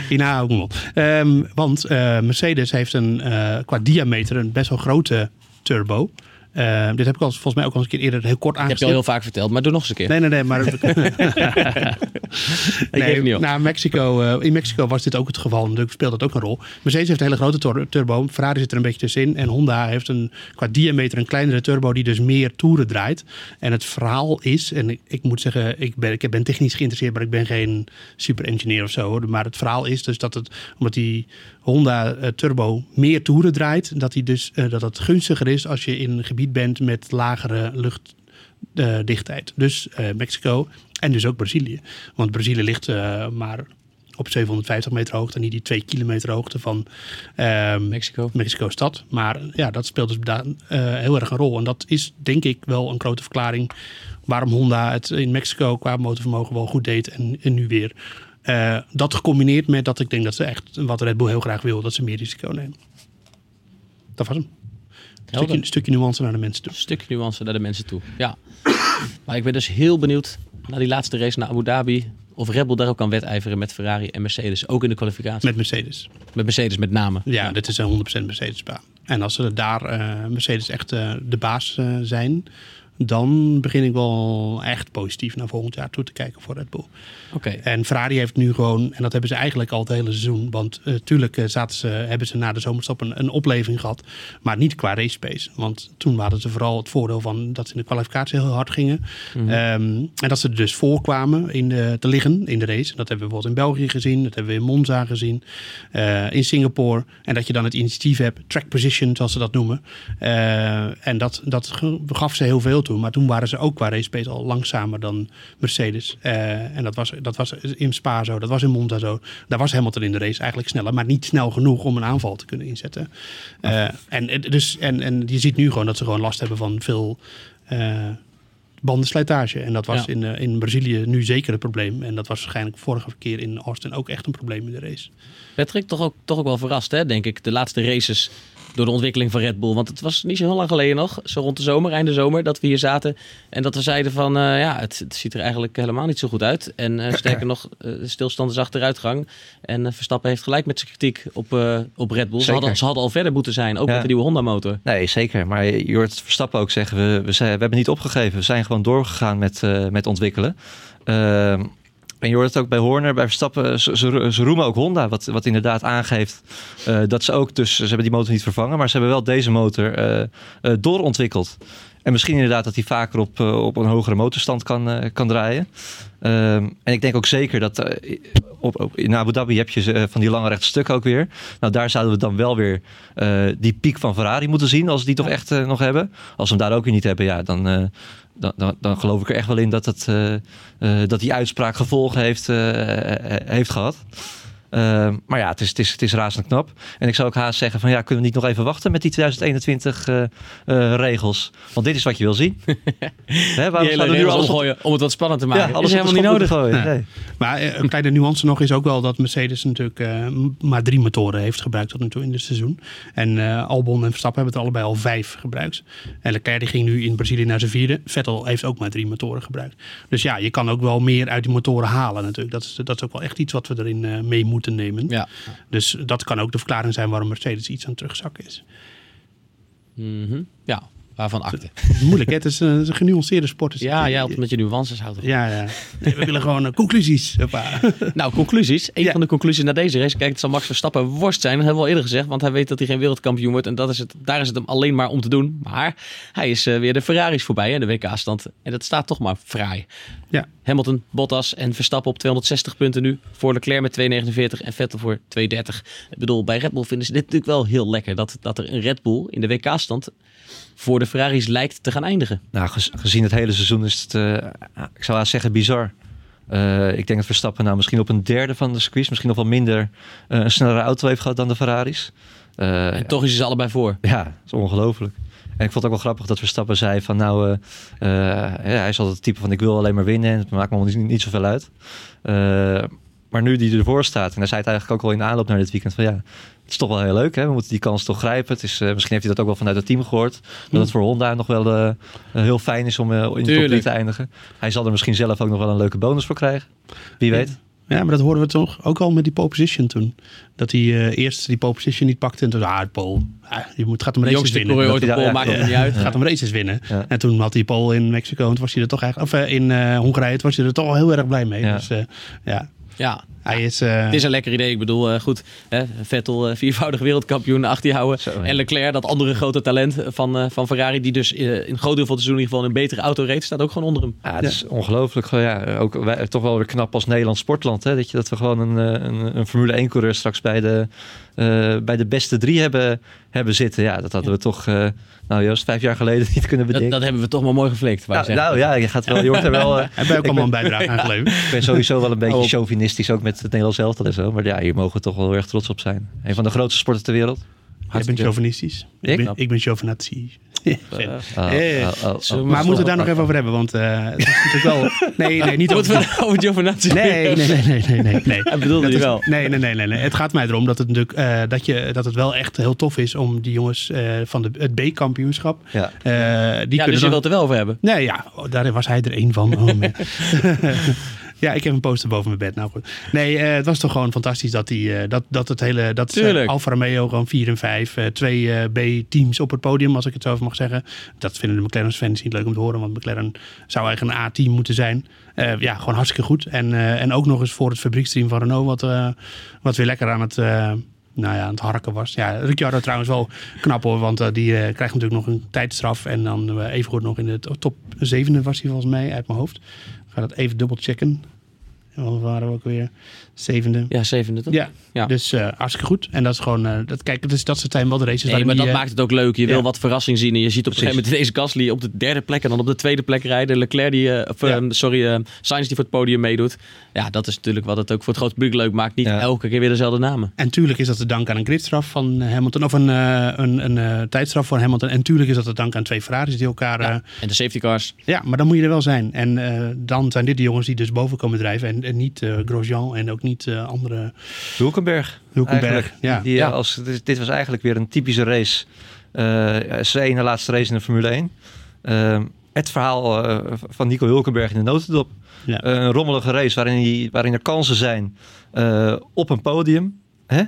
Ina *laughs* op. Ehm, want eh, Mercedes heeft een, eh, qua diameter een best wel grote turbo. Eh, dit heb ik al, volgens mij ook al eens een keer eerder heel kort Ik heb je al heel vaak verteld, maar doe nog eens een keer. Nee, nee, nee, maar... *laughs* Ik geef niet na Mexico, eh, in Mexico was dit ook het geval. Natuurlijk speelt dat ook een rol. Mercedes heeft een hele grote turbo. Ferrari zit er een beetje tussenin. En Honda heeft een, qua diameter een kleinere turbo die dus meer toeren draait. En het verhaal is, en ik, ik moet zeggen, ik ben, ik ben technisch geïnteresseerd, maar ik ben geen super engineer of zo. Hoor. Maar het verhaal is dus dat het, omdat die Honda eh, turbo meer toeren draait, dat, die dus, eh, dat het gunstiger is als je in een gebied bent met lagere luchtdichtheid. dus eh, Mexico en dus ook Brazilië. Want Brazilië ligt maar op 750 meter hoogte en niet die 2 kilometer hoogte van ehm, Mexico. Mexico-stad. Maar ja, dat speelt dus daar eh, heel erg een rol. En dat is denk ik wel een grote verklaring waarom Honda het in Mexico qua motorvermogen wel goed deed en, en nu weer. Eh, dat gecombineerd met dat ik denk dat ze echt, wat Red Bull heel graag wil, dat ze meer risico nemen. Dat was hem. Helder. Stukje, stukje nuance naar de mensen toe. Een stukje nuance naar de mensen toe. Ja. *coughs* maar ik ben dus heel benieuwd naar die laatste race naar Abu Dhabi. Of Red Bull daar ook kan wedijveren met Ferrari en Mercedes. Ook in de kwalificatie. Met Mercedes. Met Mercedes met name. Ja, dit is een 100% Mercedes-baan. En als ze daar eh, Mercedes echt eh, de baas zijn, dan begin ik wel echt positief naar volgend jaar toe te kijken voor Red Bull. Oké. En Ferrari heeft nu gewoon, en dat hebben ze eigenlijk al het hele seizoen, want natuurlijk zaten ze, hebben ze na de zomerstop een, een opleving gehad, maar niet qua race pace. Want toen hadden ze vooral het voordeel van dat ze in de kwalificatie heel hard gingen. Mhm. Ehm, en dat ze er dus voorkwamen in de, te liggen in de race. Dat hebben we bijvoorbeeld in België gezien, dat hebben we in Monza gezien, eh, in Singapore. En dat je dan het initiatief hebt, track position zoals ze dat noemen. Eh, en dat, dat gaf ze heel veel toe. Maar toen waren ze ook qua race pace al langzamer dan Mercedes. Eh, en dat was, dat was in Spa zo, dat was in Monza zo. Daar was Hamilton in de race eigenlijk sneller, maar niet snel genoeg om een aanval te kunnen inzetten. Eh, en, en dus, en, en je ziet nu gewoon dat ze gewoon last hebben van veel eh, bandenslijtage. En dat was Ja. in, in Brazilië nu zeker het probleem. En dat was waarschijnlijk vorige keer in Austin ook echt een probleem in de race. Patrick, toch ook, toch ook wel verrast, hè, denk ik, de laatste races door de ontwikkeling van Red Bull. Want het was niet zo heel lang geleden nog, zo rond de zomer, eind de zomer, dat we hier zaten. En dat we zeiden van, eh, ja, het, het ziet er eigenlijk helemaal niet zo goed uit. En eh, *clears throat* sterker nog, de stilstand is achteruitgang. En Verstappen heeft gelijk met zijn kritiek op, op Red Bull. Ze hadden, ze hadden al verder moeten zijn, ook Ja. met de nieuwe Honda-motor. Nee, zeker. Maar je hoort Verstappen ook zeggen, we, we, zijn, we hebben niet opgegeven. We zijn gewoon doorgegaan met, met ontwikkelen. En je hoort het ook bij Horner, bij Verstappen. Ze, ze, ze roemen ook Honda, wat, wat inderdaad aangeeft eh, dat ze ook dus... Ze hebben die motor niet vervangen, maar ze hebben wel deze motor eh, eh, doorontwikkeld. En misschien inderdaad dat hij vaker op, op een hogere motorstand kan, kan draaien. Ehm, en ik denk ook zeker dat op, op, in Abu Dhabi heb je van die lange rechte stukken ook weer. Nou, daar zouden we dan wel weer die piek van Ferrari moeten zien, als die toch echt nog hebben. Als we hem daar ook weer niet hebben, ja, dan, dan, dan, dan geloof ik er echt wel in dat, eh, eh, dat die uitspraak gevolgen heeft, eh, heeft gehad. Ehm, maar ja, het is, het, is, het is razend knap. En ik zou ook haast zeggen van ja, kunnen we niet nog even wachten met die 2021 eh, eh, regels? Want dit is wat je wil zien. *laughs* Hè, waarom zouden we nu alles op, omgooien om het wat spannend te maken. ja, alles is helemaal niet nodig. gooien? Nee. Nee. Maar eh, een kleine nuance nog is ook wel dat Mercedes natuurlijk eh, maar drie motoren heeft gebruikt tot nu toe in het seizoen. En eh, Albon en Verstappen hebben er allebei al vijf gebruikt. En Leclerc die ging nu in Brazilië naar zijn vierde. Vettel heeft ook maar drie motoren gebruikt. Dus ja, je kan ook wel meer uit die motoren halen natuurlijk. Dat is, dat is ook wel echt iets wat we erin eh, mee moeten nemen. Ja. Dus dat kan ook de verklaring zijn waarom Mercedes iets aan het terugzakken is. Mhm. ja, waarvan akte. Moeilijk hè, het is een, het is een genuanceerde sport. Ja, jij altijd met je nuances houdt. Ja, ja. Nee, we willen gewoon eh, conclusies. Hoppa. *laughs* Nou, conclusies. Een Ja. van de conclusies naar deze race. Kijk, het zal Max Verstappen worst zijn. Dat hebben we al eerder gezegd. Want hij weet dat hij geen wereldkampioen wordt. En dat is het, daar is het hem alleen maar om te doen. Maar hij is eh, weer de Ferraris voorbij in de WK-stand. En dat staat toch maar fraai. Ja. Hamilton, Bottas en Verstappen op 260 punten nu. Voor Leclerc met 249 en Vettel voor 230. Ik bedoel, bij Red Bull vinden ze dit natuurlijk wel heel lekker. Dat, dat er een Red Bull in de WK-stand voor de Ferraris lijkt te gaan eindigen. Nou, gez- gezien het hele seizoen is het, eh, ik zou haast zeggen, bizar. Eh, ik denk dat Verstappen nou misschien op een derde van de squeeze, misschien nog wel minder, eh, een snellere auto heeft gehad dan de Ferraris. En toch is ze allebei voor. Ja, dat is ongelooflijk. En ik vond het ook wel grappig dat Verstappen zei van nou, ja, hij is altijd het type van ik wil alleen maar winnen en het maakt me niet, niet zoveel uit. Maar nu die ervoor staat, en hij zei het eigenlijk ook al in de aanloop naar dit weekend van ja, het is toch wel heel leuk hè, we moeten die kans toch grijpen. Het is, eh, misschien heeft hij dat ook wel vanuit het team gehoord, dat het voor Honda nog wel eh, heel fijn is om eh, in de top 3 Tuurlijk. te eindigen. Hij zal er misschien zelf ook nog wel een leuke bonus voor krijgen. Wie weet. Ja, maar dat hoorden we toch ook al met die pole position toen. Dat hij eh, eerst die pole position niet pakte en toen ah, pole. Ah, je moet, gaat hem De races winnen. coureur ooit Dat op hij- pol, ja, maakt ja, het niet uit. *laughs* Gaat hem races winnen. Ja. En toen had hij pole in Mexico. En toen was hij er toch eigenlijk, of in eh, Hongarije, toen was hij er toch wel heel erg blij mee. Ja. Dus eh, ja, Ja, hij is... eh, Het is een lekker idee. Ik bedoel, eh, goed, hè, Vettel, eh, viervoudig wereldkampioen achter je houden. Zo, ja. En Leclerc, dat andere grote talent van, eh, van Ferrari, die dus in een groot deel van het seizoen in ieder geval een betere auto reed, staat ook gewoon onder hem. Ja, het is ongelooflijk. Ja, ook wij, toch wel weer knap als Nederlands sportland. Hè? Dat, je, dat we gewoon een, een, een Formule 1 coureur straks bij de, eh, bij de beste drie hebben, hebben zitten. Ja, dat hadden we toch, eh, nou Joost, vijf jaar geleden *laughs* niet kunnen bedenken. dat hebben we toch maar mooi geflikt. nou, zeggen. nou ja, je, gaat wel, je wordt er wel... *laughs* Hebben wij ook ik allemaal een ben- bijdrage aan geleverd. *laughs* ik ben sowieso wel een beetje Oh, op. chauvinistisch, ook met het Nederlands elftal en zo. Maar ja, hier mogen we toch wel heel erg trots op zijn. Een van de grootste sporten ter wereld. Jij bent chauvinistisch. Ik? Ik ben, ik ben chauvinatisch. *laughs* Oh, Eh, oh, oh, oh. Maar moeten we het daar nog even over hebben? Want eh het is natuurlijk wel... Nee, nee, niet over... we over? Nee, nee, nee, nee, nee, nee. nee. Hij bedoelde Dat je is- wel. Nee, nee, nee, nee, nee. Het gaat mij erom dat het, natuurlijk, eh, dat, je, dat het wel echt heel tof is om die jongens eh, van de, het B-kampioenschap. Ja. eh, die Ja, kunnen dus je dan- wilt er wel over hebben. Nee, ja, daar was hij er één van. Oh. *laughs* Ja, ik heb een poster boven mijn bed. Nou goed. Nee, eh, het was toch gewoon fantastisch dat, die, eh, dat, dat het hele. Dat. Alfa Romeo gewoon 4 en 5. eh, twee B-teams op het podium, als ik het zo even mag zeggen. Dat vinden de McLaren-fans niet leuk om te horen, want McLaren zou eigenlijk een A-team moeten zijn. Ja, gewoon hartstikke goed. En, en ook nog eens voor het fabrieksteam van Renault, wat, wat weer lekker aan het. nou ja, aan het harken was. Ja, Ricciardo trouwens wel knap hoor, want die krijgt natuurlijk nog een tijdstraf. En dan even goed nog in de to- top zevende was hij volgens mij uit mijn hoofd. Ik ga dat even dubbel checken. Wat waren we ook weer? Zevende. Ja, zevende toch? Ja, Ja. dus eh, hartstikke goed. En dat is gewoon, eh, dat, kijk, dus dat zijn wel de races Nee, maar dat eh, maakt het ook leuk. Je wil wat verrassing zien. En je ziet op een gegeven moment deze Gasly op de derde plek en dan op de tweede plek rijden. Leclerc die, eh, of, Ja. eh, sorry, eh, Sainz die voor het podium meedoet. Ja, dat is natuurlijk wat het ook voor het grote publiek leuk maakt. Niet Ja. elke keer weer dezelfde namen. En tuurlijk is dat te danken aan een gridstraf van Hamilton. Of een, eh, een, een eh, tijdstraf voor Hamilton. En tuurlijk is dat te danken aan twee Ferraris die elkaar... eh. En de safety cars. Ja, maar dan moet je er wel zijn. En eh, dan zijn dit de jongens die dus boven komen drijven. En, en niet Grosjean en ook niet eh, andere... Hulkenberg. Hulkenberg, ja. Die, Ja. eh, Als, dit, dit was eigenlijk weer een typische race. Eh zijn ene laatste race in de Formule 1. Eh, het verhaal eh, van Nico Hulkenberg in de notendop. Ja. Eh, een rommelige race waarin, hij, waarin er kansen zijn eh, op een podium. Hè? Dan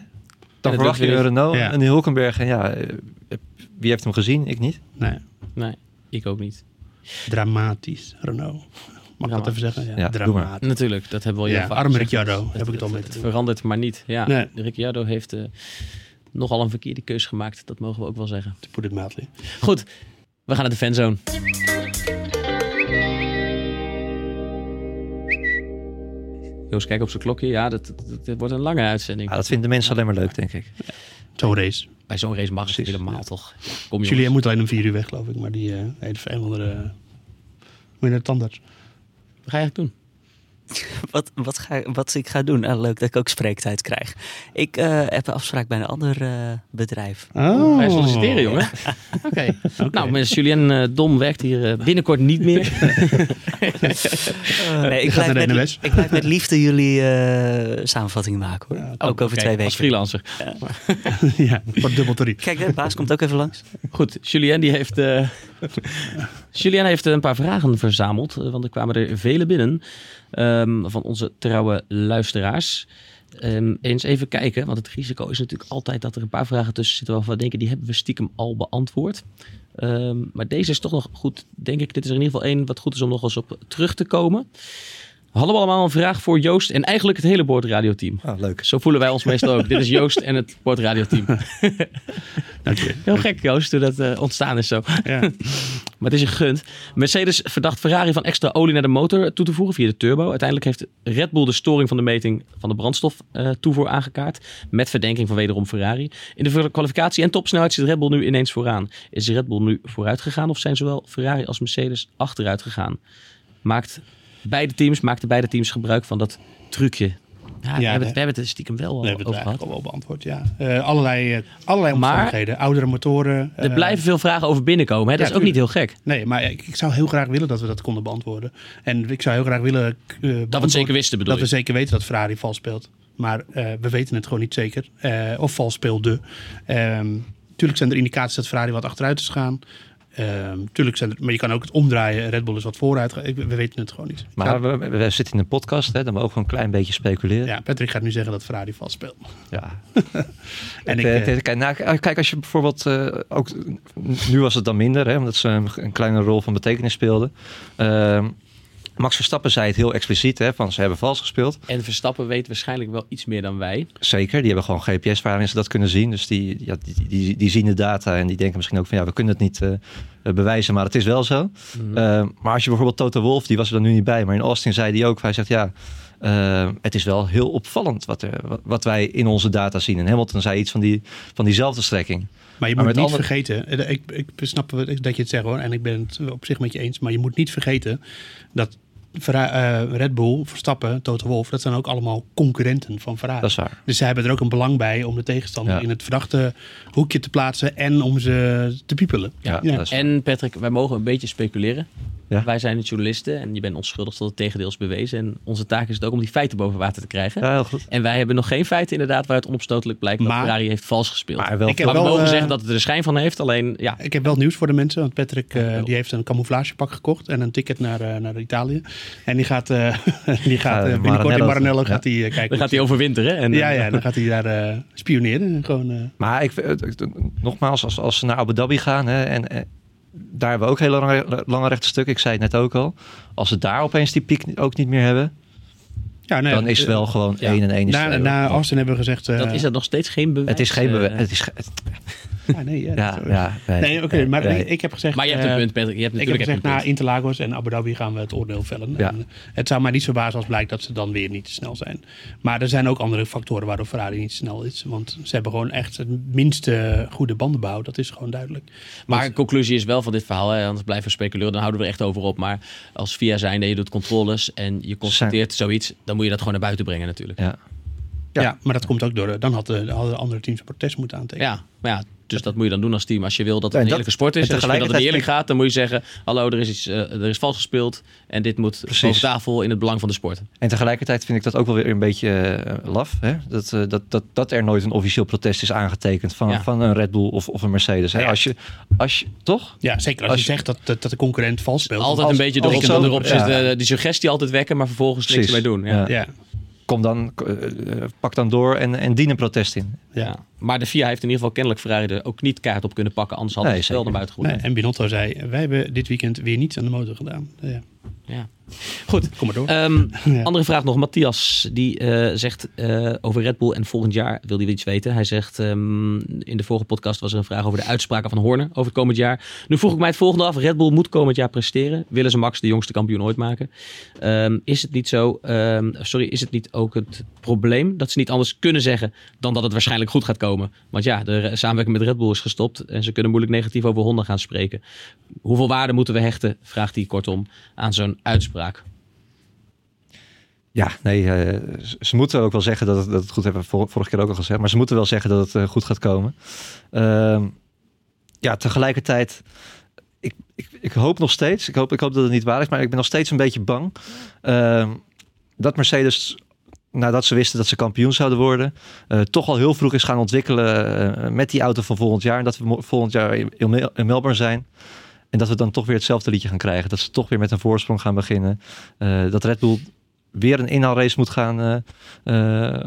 dat verwacht je een Renault Ja. en die Hulkenberg. En ja, eh, wie heeft hem gezien? Ik niet. Nee, Nee, ik ook niet. dramatisch, Renault. Mag ik dat even zeggen? Ja, Ja. Natuurlijk, dat hebben we al Ja, heel vaak arme. Ricciardo, heb ik het al mee te Het verandert maar niet. Ja, Nee. Ricciardo heeft eh, nogal een verkeerde keus gemaakt. Dat mogen we ook wel zeggen. To put it mildly. Goed, we gaan naar de fanzone. Joost, kijk op zijn klokje. Ja, dat, dat, dat wordt een lange uitzending. Ja, dat vinden mensen alleen maar leuk, denk ik. Zo'n race. Bij zo'n race mag het Precies, helemaal ja. toch? Kom Julien moet alleen om vier uur weg, geloof ik. Maar die eh heeft een of andere... Moet je naar de tandarts? Ga je eigenlijk doen? *laughs* Wat, wat, ga, wat ik ga doen? Ah, leuk dat ik ook spreektijd krijg. Ik eh, heb een afspraak bij een ander eh, bedrijf. Oh. Je solliciteren, jongen? *laughs* *laughs* Oké. Nou, met Julien eh, Dom werkt hier binnenkort niet meer. nee, ik, blijf met, NOS. ik blijf met liefde jullie eh samenvattingen maken hoor. ook over twee Als weken. freelancer. ja, voor dubbel tarief. Kijk, de baas komt ook even langs. Goed, Julien die heeft, eh Julien heeft een paar vragen verzameld. Want er kwamen er vele binnen ehm, van onze trouwe luisteraars. Ehm, eens even kijken, want het risico is natuurlijk altijd dat er een paar vragen tussen zitten waarvan we denken, die hebben we stiekem al beantwoord. Ehm, maar deze is toch nog goed, denk ik. Dit is er in ieder geval één wat goed is om nog eens op terug te komen. Hadden we allemaal een vraag voor Joost en eigenlijk het hele boordradioteam. Oh, leuk. Zo voelen wij ons meestal ook. Dit is Joost en het boordradioteam. *laughs* Dank je. Heel gek, Joost, hoe dat eh, ontstaan is zo. Ja. *laughs* Maar het is je gegund. Mercedes verdacht Ferrari van extra olie naar de motor toe te voegen via de turbo. Uiteindelijk heeft Red Bull de storing van de meting van de brandstoftoevoer aangekaart. Met verdenking van wederom Ferrari. In de kwalificatie en topsnelheid zit Red Bull nu ineens vooraan. Is Red Bull nu vooruit gegaan of zijn zowel Ferrari als Mercedes achteruit gegaan? Maakt beide teams, maakten beide teams gebruik van dat trucje. Ja, we, hebben, het, we hebben het stiekem wel al We hebben het over gehad. wel beantwoord, ja. Eh, allerlei, eh, allerlei Maar- omstandigheden. Oudere motoren. Er eh, blijven veel vragen over binnenkomen. Hè? Dat Ja, is ook niet heel gek. Nee, maar ik, ik zou heel graag willen dat we dat konden beantwoorden. En ik zou heel graag willen... eh, Dat we zeker wisten bedoel Dat we zeker weten dat Ferrari vals speelt. Maar eh, we weten het gewoon niet zeker. Eh, of vals speelde. Ehm tuurlijk zijn er indicaties dat Ferrari wat achteruit is gaan. Ehm tuurlijk zijn er, maar je kan ook het omdraaien. Red Bull is wat vooruit. Ik- We weten het gewoon niet. Maar we, we zitten in een podcast, hè, dan mogen we een klein beetje speculeren. ja, Patrick gaat nu zeggen dat Ferrari vals speelt. Ja. *laughs* En Het, ik, eh, eh, het- kijk, nou, kijk, als je bijvoorbeeld eh, ook nu was het dan minder, hè, omdat ze een, een kleine rol van betekenis speelden. Ehm, Max Verstappen zei het heel expliciet, hè, van ze hebben vals gespeeld. En Verstappen weet waarschijnlijk wel iets meer dan wij. Zeker, die hebben gewoon GPS waarin ze dat kunnen zien. Dus die, ja, die, die, die zien de data en die denken misschien ook van ja, we kunnen het niet eh, bewijzen, maar het is wel zo. Mhm. Eh, maar als je bijvoorbeeld Toto Wolf, die was er dan nu niet bij, maar in Austin zei hij ook, hij zegt ja, eh, het is wel heel opvallend wat, er, wat, wat wij in onze data zien. En Hamilton zei iets van, die, van diezelfde strekking. Maar je Maar moet niet andere- vergeten, ik, ik snap dat je het zegt hoor, en ik ben het op zich met je eens, maar je moet niet vergeten dat Red Bull, Verstappen, Toto Wolff, dat zijn ook allemaal concurrenten van Ferrari. Dat is waar. Dus zij hebben er ook een belang bij om de tegenstander Ja. in het verdachte hoekje te plaatsen en om ze te piepelen. Ja, Ja. dat is En Patrick, wij mogen een beetje speculeren. Ja. Wij zijn de journalisten en je bent onschuldig tot het tegendeel is bewezen. En onze taak is het ook om die feiten boven water te krijgen. Ja, heel goed. En wij hebben nog geen feiten inderdaad waaruit onopstotelijk blijkt dat Maar- Ferrari heeft vals gespeeld. Maar wel Ik heb Maar we wel, mogen eh, zeggen dat het er de schijn van heeft. Alleen, ja, Ik heb wel nieuws voor de mensen, want Patrick eh, die heeft een camouflagepak gekocht en een ticket naar, eh, naar Italië. En die gaat, eh, *laughs* die gaat binnenkort in Maranello. Ja. gaat hij kijken. dan gaat hij overwinteren. En, Ja, ja, dan gaat hij daar eh, spioneren. Gewoon, eh, Maar ik, nogmaals, als, als ze naar Abu Dhabi gaan hè, en, daar hebben we ook hele lange, lange rechte stukken. Ik zei het net ook al. Als ze daar opeens die piek ook niet meer hebben, ja, nee, dan is het eh, wel gewoon ja. 1 en 1 is Na, twee, na. Austin hebben we gezegd... eh, dat is dat nog steeds geen bewijs. Het is geen bewijs. eh, Het is *laughs* ja, nee, ja, ja, nee, Nee, oké, maar nee. ik, ik heb gezegd... maar je hebt een eh, punt, Patrick. Je hebt Ik heb natuurlijk gezegd, na. Interlagos en Abu Dhabi gaan we het oordeel vellen. Ja. En het zou mij niet verbazen als blijkt dat ze dan weer niet te snel zijn. Maar er zijn ook andere factoren waardoor Ferrari niet snel is. Want ze hebben gewoon echt het minste goede bandenbouw. Dat is gewoon duidelijk. Maar de conclusie is wel van dit verhaal, hè, anders blijven we speculeren, dan houden we er echt over op. Maar als via zijn je doet controles en je constateert zoiets, dan moet je dat gewoon naar buiten brengen natuurlijk. Ja. Ja. maar dat komt ook door... Dan had de, hadden andere teams een protest moeten aantekenen. Ja, maar ja, dus dat moet je dan doen als team. Als je wil dat het een en eerlijke sport is, en en als je wil dat het eerlijk gaat, dan moet je zeggen, hallo, er is iets, eh, er is vals gespeeld en dit moet boven tafel in het belang van de sport. En tegelijkertijd vind ik dat ook wel weer een beetje eh, laf. Hè? Dat, eh, dat, dat, dat er nooit een officieel protest is aangetekend van, Ja. van een Red Bull of, of een Mercedes. Hè? Ja. Als, je, als je, toch? Ja, zeker als, Als je je- zegt dat, dat, dat de concurrent vals speelt. Altijd als- een beetje erop, zo- erop ja. zit, die suggestie altijd wekken, maar vervolgens niks ermee doen. Ja. Ja. Ja, Kom dan, pak dan door en, en dien een protest in. ja. Maar de FIA heeft in ieder geval kennelijk Ferrari er ook niet kaart op kunnen pakken, anders hadden Nee, ze het wel naar buiten geroepen. Nee, en Binotto zei, wij hebben dit weekend weer niets aan de motor gedaan. Ja. Ja. Goed, Kom maar door. Ehm, *laughs* Ja. Andere vraag nog. Matthias, die eh, zegt eh, over Red Bull en volgend jaar wil hij iets weten. Hij zegt, ehm, in de vorige podcast was er een vraag over de uitspraken van Horner over het komend jaar. Nu vroeg ik mij het volgende af. Red Bull moet komend jaar presteren. Willen ze Max de jongste kampioen ooit maken? Ehm, is het niet zo, ehm, sorry, is het niet ook het probleem dat ze niet anders kunnen zeggen dan dat het waarschijnlijk goed gaat komen? Want ja, de samenwerking met Red Bull is gestopt en ze kunnen moeilijk negatief over Honda gaan spreken. Hoeveel waarde moeten we hechten, vraagt hij kortom, aan zo'n uitspraak? Ja, nee, eh, ze- moeten ook wel zeggen dat het, dat goed hebben. Vor, vorige keer ook al gezegd, maar ze moeten wel zeggen dat het eh, goed gaat komen. Ehm, ja, tegelijkertijd, ik, ik, ik hoop nog steeds, ik hoop, ik hoop dat het niet waar is, maar ik ben nog steeds een beetje bang ehm, dat Mercedes, nadat ze wisten dat ze kampioen zouden worden, eh, toch al heel vroeg is gaan ontwikkelen eh, met die auto van volgend jaar. En dat we volgend jaar in, in Mel- in Melbourne zijn. En dat we dan toch weer hetzelfde liedje gaan krijgen. Dat ze toch weer met een voorsprong gaan beginnen. Eh, dat Red Bull weer een inhaalrace moet gaan,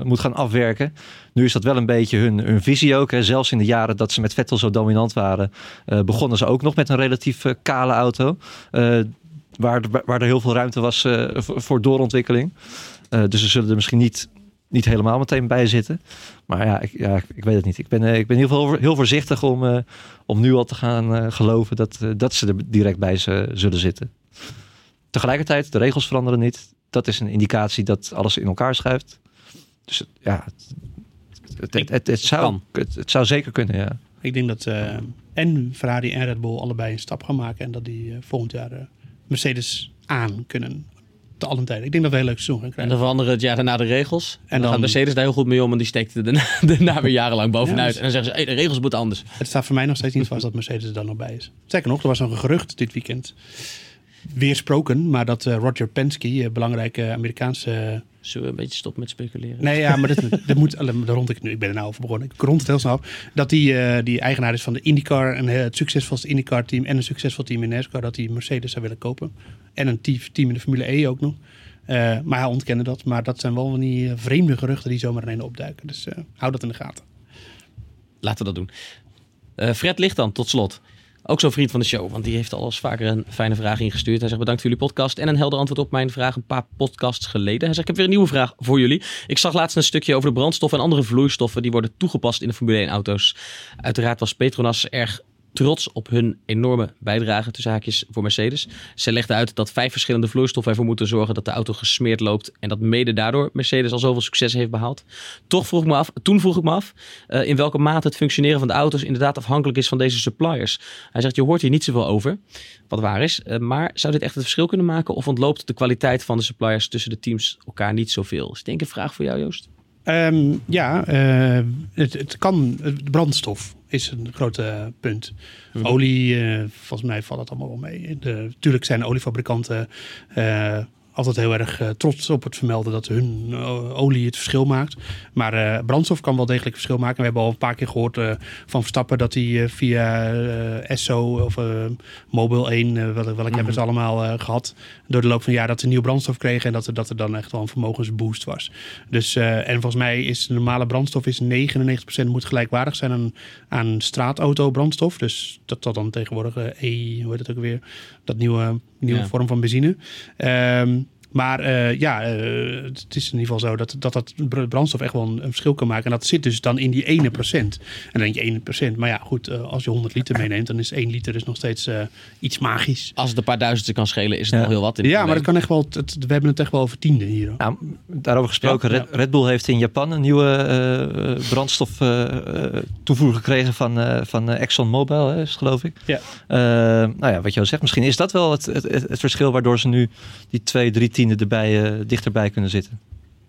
moet gaan afwerken. Nu is dat wel een beetje hun, hun visie ook. Hè. Zelfs in de jaren dat ze met Vettel zo dominant waren, begonnen ze ook nog met een relatief kale auto. waar, waar er heel veel ruimte was voor doorontwikkeling. Eh, dus ze zullen er misschien niet, niet helemaal meteen bij zitten. Maar ja, ik, ja, ik weet het niet. Ik ben, eh, ik ben in ieder geval heel voorzichtig om, eh, om nu al te gaan eh, geloven dat, eh, dat ze er direct bij ze zullen zitten. Tegelijkertijd, de regels veranderen niet. Dat is een indicatie dat alles in elkaar schuift. Dus het- ja, het, het, het, het, het zou, het, het zou zeker kunnen, ja. Ik denk dat eh, en Ferrari en Red Bull allebei een stap gaan maken. En dat die eh, volgend jaar eh, Mercedes aan kunnen. Te allen tijden. Ik denk dat we een heel leuk seizoen gaan En krijgen. dan veranderen het jaar daarna de regels. En, dan, dan- gaat Mercedes daar heel goed mee om. En die steekt er daarna, *laughs* daarna weer jarenlang bovenuit. Ja, dus- En dan zeggen ze, hey, de regels moeten anders. Het staat voor mij nog steeds niet vast dat Mercedes er dan nog bij is. Zeker nog, er was nog een gerucht dit weekend. Weersproken, maar dat eh, Roger Penske, eh, belangrijke Amerikaanse... Zullen we een beetje stoppen met speculeren? Nee, ja, maar dat, *laughs* dat moet... Daar rond ik nu. Ik ben er nou over begonnen. Ik rond het heel snel af. Dat die, eh, die eigenaar is van de IndyCar. En eh, het succesvolste IndyCar team. En een succesvol team in NASCAR. Dat hij Mercedes zou willen kopen. En een team, team in de Formule E ook nog. Eh, maar hij ontkende dat. Maar dat zijn wel van die eh, vreemde geruchten die zomaar ineens opduiken. Dus eh, hou dat in de gaten. Laten we dat doen. Eh, Fred ligt dan, tot slot. Ook zo'n vriend van de show, want die heeft al eens vaker een fijne vraag ingestuurd. Hij zegt bedankt voor jullie podcast en een helder antwoord op mijn vraag een paar podcasts geleden. Hij zegt ik heb weer een nieuwe vraag voor jullie. Ik zag laatst een stukje over de brandstof en andere vloeistoffen die worden toegepast in de Formule 1 auto's. Uiteraard was Petronas erg trots op hun enorme bijdrage tussen haakjes voor Mercedes. Ze legde uit dat vijf verschillende vloeistoffen ervoor moeten zorgen dat de auto gesmeerd loopt en dat mede daardoor Mercedes al zoveel succes heeft behaald. Toch vroeg ik me af, toen vroeg ik me af eh, in welke mate het functioneren van de auto's inderdaad afhankelijk is van deze suppliers. Hij zegt je hoort hier niet zoveel over, wat waar is, eh, maar zou dit echt het verschil kunnen maken of ontloopt de kwaliteit van de suppliers tussen de teams elkaar niet zoveel? Is denk een vraag voor jou Joost? Ehm, ja, eh, het, het kan. Brandstof is een grote punt. Mhm. Olie, eh, volgens mij valt het allemaal wel mee. De, tuurlijk zijn oliefabrikanten eh, altijd heel erg eh, trots op het vermelden dat hun eh, olie het verschil maakt. Maar eh, brandstof kan wel degelijk verschil maken. We hebben al een paar keer gehoord eh, van Verstappen dat hij via Esso of Mobile 1, eh, welke, welke hebben ze allemaal eh, gehad, door de loop van het jaar dat ze nieuw brandstof kregen en dat er, dat er dan echt wel een vermogensboost was. Dus, en volgens mij is de normale brandstof is 99% moet gelijkwaardig zijn aan, aan straatauto brandstof. Dus dat zal dan tegenwoordig E, hoe heet het ook weer, dat nieuwe, nieuwe Ja. vorm van benzine. Ehm, maar eh, ja, eh, het is in ieder geval zo dat, dat dat brandstof echt wel een, verschil kan maken. En dat zit dus dan in die ene procent. En dan denk je 1%. Maar ja, goed, eh, als je 100 liter meeneemt, dan is 1 liter dus nog steeds iets magisch. Als het een paar duizenden kan schelen, is het nog heel wat. In ja, maar dat kan echt wel, het, we hebben het echt wel over tienden hier. Nou, daarover gesproken, Red, Bull heeft in Japan een nieuwe brandstof toevoer gekregen van, van ExxonMobil, is geloof ik. Ja. nou ja, wat je al zegt, misschien is dat wel het, het, het verschil waardoor ze nu die 2, 3 tiende erbij, uh, dichterbij kunnen zitten.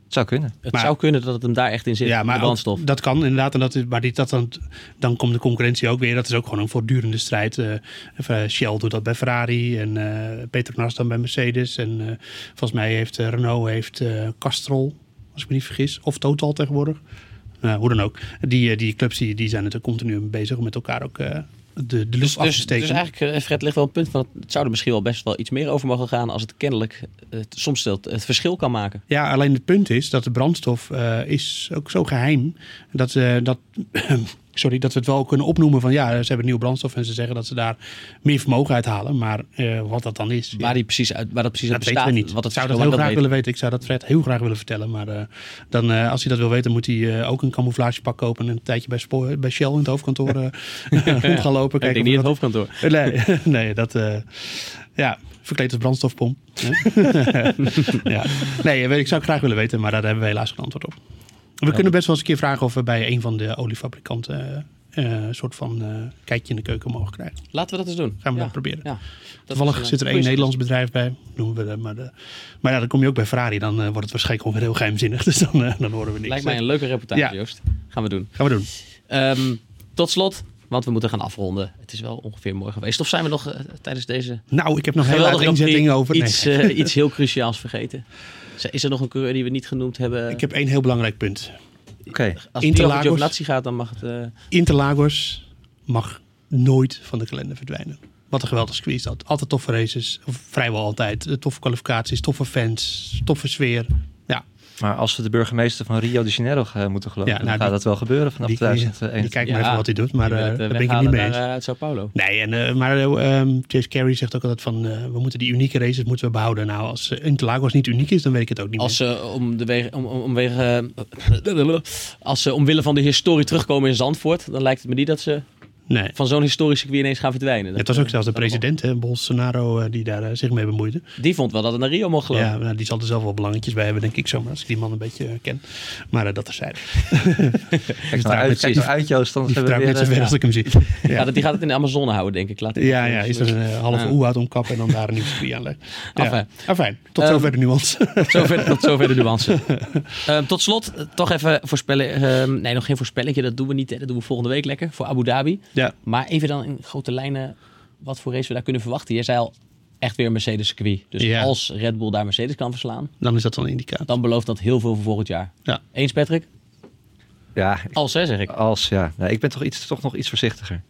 Het zou kunnen. Het zou kunnen dat het hem daar echt in zit, ja, maar brandstof. Dat kan inderdaad. En dat is, maar dit, dat dan, dan komt de concurrentie ook weer. Dat is ook gewoon een voortdurende strijd. Uh, Shell doet dat bij Ferrari en uh, Petronas dan bij Mercedes. En volgens mij heeft Renault heeft, Castrol, als ik me niet vergis. Of Total tegenwoordig. Nou, hoe dan ook. Die, die clubs die, die zijn het er continu bezig om met elkaar ook de, de lucht Dus, af te dus, steken. dus eigenlijk, eh, Fred, ligt wel een punt van... Het zou er misschien wel best wel iets meer over mogen gaan... als het kennelijk eh, het, soms het, het verschil kan maken. Ja, alleen het punt is dat de brandstof eh, is ook zo geheim dat, eh, dat, *clears throat* sorry, dat we het wel kunnen opnoemen van ja, ze hebben nieuwe brandstof en ze zeggen dat ze daar meer vermogen uit halen. Maar eh, wat dat dan is, Waar, die precies uit, waar dat precies dat uit weten bestaat. we niet. Wat het zou dat heel graag willen weten. Ik zou dat Fred heel graag willen vertellen. Maar eh, dan, eh, als hij dat wil weten, moet hij ook een camouflagepak kopen en een tijdje bij, bij Shell in het hoofdkantoor *laughs* *laughs* rond gaan lopen. ik. Ik denk niet in het dat- hoofdkantoor. *laughs* Nee, nee dat. ja, verkleed als brandstofpomp. ja. Nee, ik zou het graag willen weten, maar daar hebben we helaas geen antwoord op. We kunnen best wel eens een keer vragen of we bij een van de oliefabrikanten eh, eh, een soort van eh, kijkje in de keuken mogen krijgen. Laten we dat eens doen. Gaan we Ja. dat proberen. Ja. Toevallig zit er één Nederlands bedrijf bij, noemen we dat. Maar, de, maar ja, dan kom je ook bij Ferrari, dan wordt het waarschijnlijk ongeveer heel geheimzinnig. *laughs* Dus dan, dan horen we niks. Lijkt mij een leuke reportage, Ja. Joost. Gaan we doen. Gaan we doen. Ehm, tot slot, want we moeten gaan afronden. Het is wel ongeveer mooi geweest. Of zijn we nog tijdens deze Nou, ik heb nog geweldige uiteenzettingen over. Nee. iets, *laughs* iets heel cruciaals vergeten? Is er nog een coureur die we niet genoemd hebben? Ik heb één heel belangrijk punt. Oké. Als Interlagos. Giovinazzi gaat, dan mag het... eh, Interlagos mag nooit van de kalender verdwijnen. Wat een geweldig is dat. Altijd toffe races, of vrijwel altijd. Toffe kwalificaties, toffe fans, toffe sfeer. Maar als we de burgemeester van Rio de Janeiro gaan moeten geloven, Ja, nou, dan gaat die- dat wel gebeuren vanaf die, die, 2021. die kijkt Ja, maar even wat hij doet, maar eh, daar eh, ben ik het niet mee eens. eh, uit Sao Paulo. Nee, en, eh, maar eh, ehm, Chase Carey zegt ook altijd van, eh, we moeten die unieke races moeten we behouden. Nou, als eh, Interlagos niet uniek is, dan weet ik het ook niet Als meer. ze om de wegen, om, om, omwege, eh, *laughs* als ze omwille van de historie terugkomen in Zandvoort, dan lijkt het me niet dat ze Nee. van zo'n historisch circuit ineens gaan verdwijnen. Het was ook zelfs de president, hè, Bolsonaro, eh, die daar eh, zich mee bemoeide. Die vond wel dat het naar Rio mocht. Ja, nou, die zal er zelf wel belangetjes bij hebben, denk ik zomaar, als ik die man een beetje eh, ken. Maar dat terzijde. *laughs* Kijk nou uit, kijk nou uit Joost, Die we vertrouwt net zo weer... ver eh, als ik hem zie. *laughs* Ja. dat, die gaat het in de Amazone houden, denk ik. Laat ik Ja, ja, is er een halve Ja. oehoud omkappen en dan daar een nieuw circuit aanleggen. Ja. Enfin. Afijn, tot Ehm, zover de nuance. Zover, *laughs* tot zover de nuance. Ehm, tot slot, toch even voorspellen. ehm, nee, nog geen voorspellingje. Dat doen we niet. Hè. Dat doen we volgende week lekker voor Abu Dhabi. Ja. Maar even dan in grote lijnen wat voor race we daar kunnen verwachten. Je zei al echt weer een Mercedes circuit. Dus Ja. als Red Bull daar Mercedes kan verslaan, Dan is dat wel een indicator. dan belooft dat heel veel voor volgend jaar. Ja. Eens Patrick? Ja, Als hè, zeg ik. Als, ja. Ik ben toch, iets, toch nog iets voorzichtiger.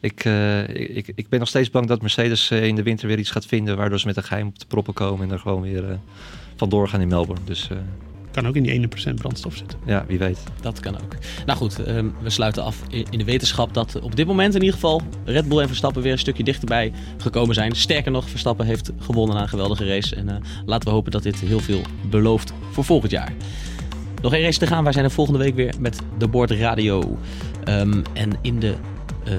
Ik, eh, ik, ik ben nog steeds bang dat Mercedes eh, in de winter weer iets gaat vinden... waardoor ze met een geheim op de proppen komen... en er gewoon weer eh vandoor gaan in Melbourne. Dus eh, Kan ook in die 1% brandstof zitten. ja, wie weet. Dat kan ook. Nou goed, ehm, we sluiten af in de wetenschap dat op dit moment in ieder geval Red Bull en Verstappen weer een stukje dichterbij gekomen zijn. Sterker nog, Verstappen heeft gewonnen na een geweldige race. En eh, laten we hopen dat dit heel veel belooft voor volgend jaar. Nog één race te gaan. Wij zijn er volgende week weer met de Board Radio. Ehm, en in de eh,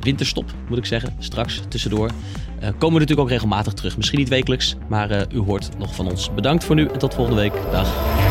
winterstop, moet ik zeggen, straks tussendoor, komen we natuurlijk ook regelmatig terug. Misschien niet wekelijks, maar eh, u hoort nog van ons. Bedankt voor nu en tot volgende week. Dag.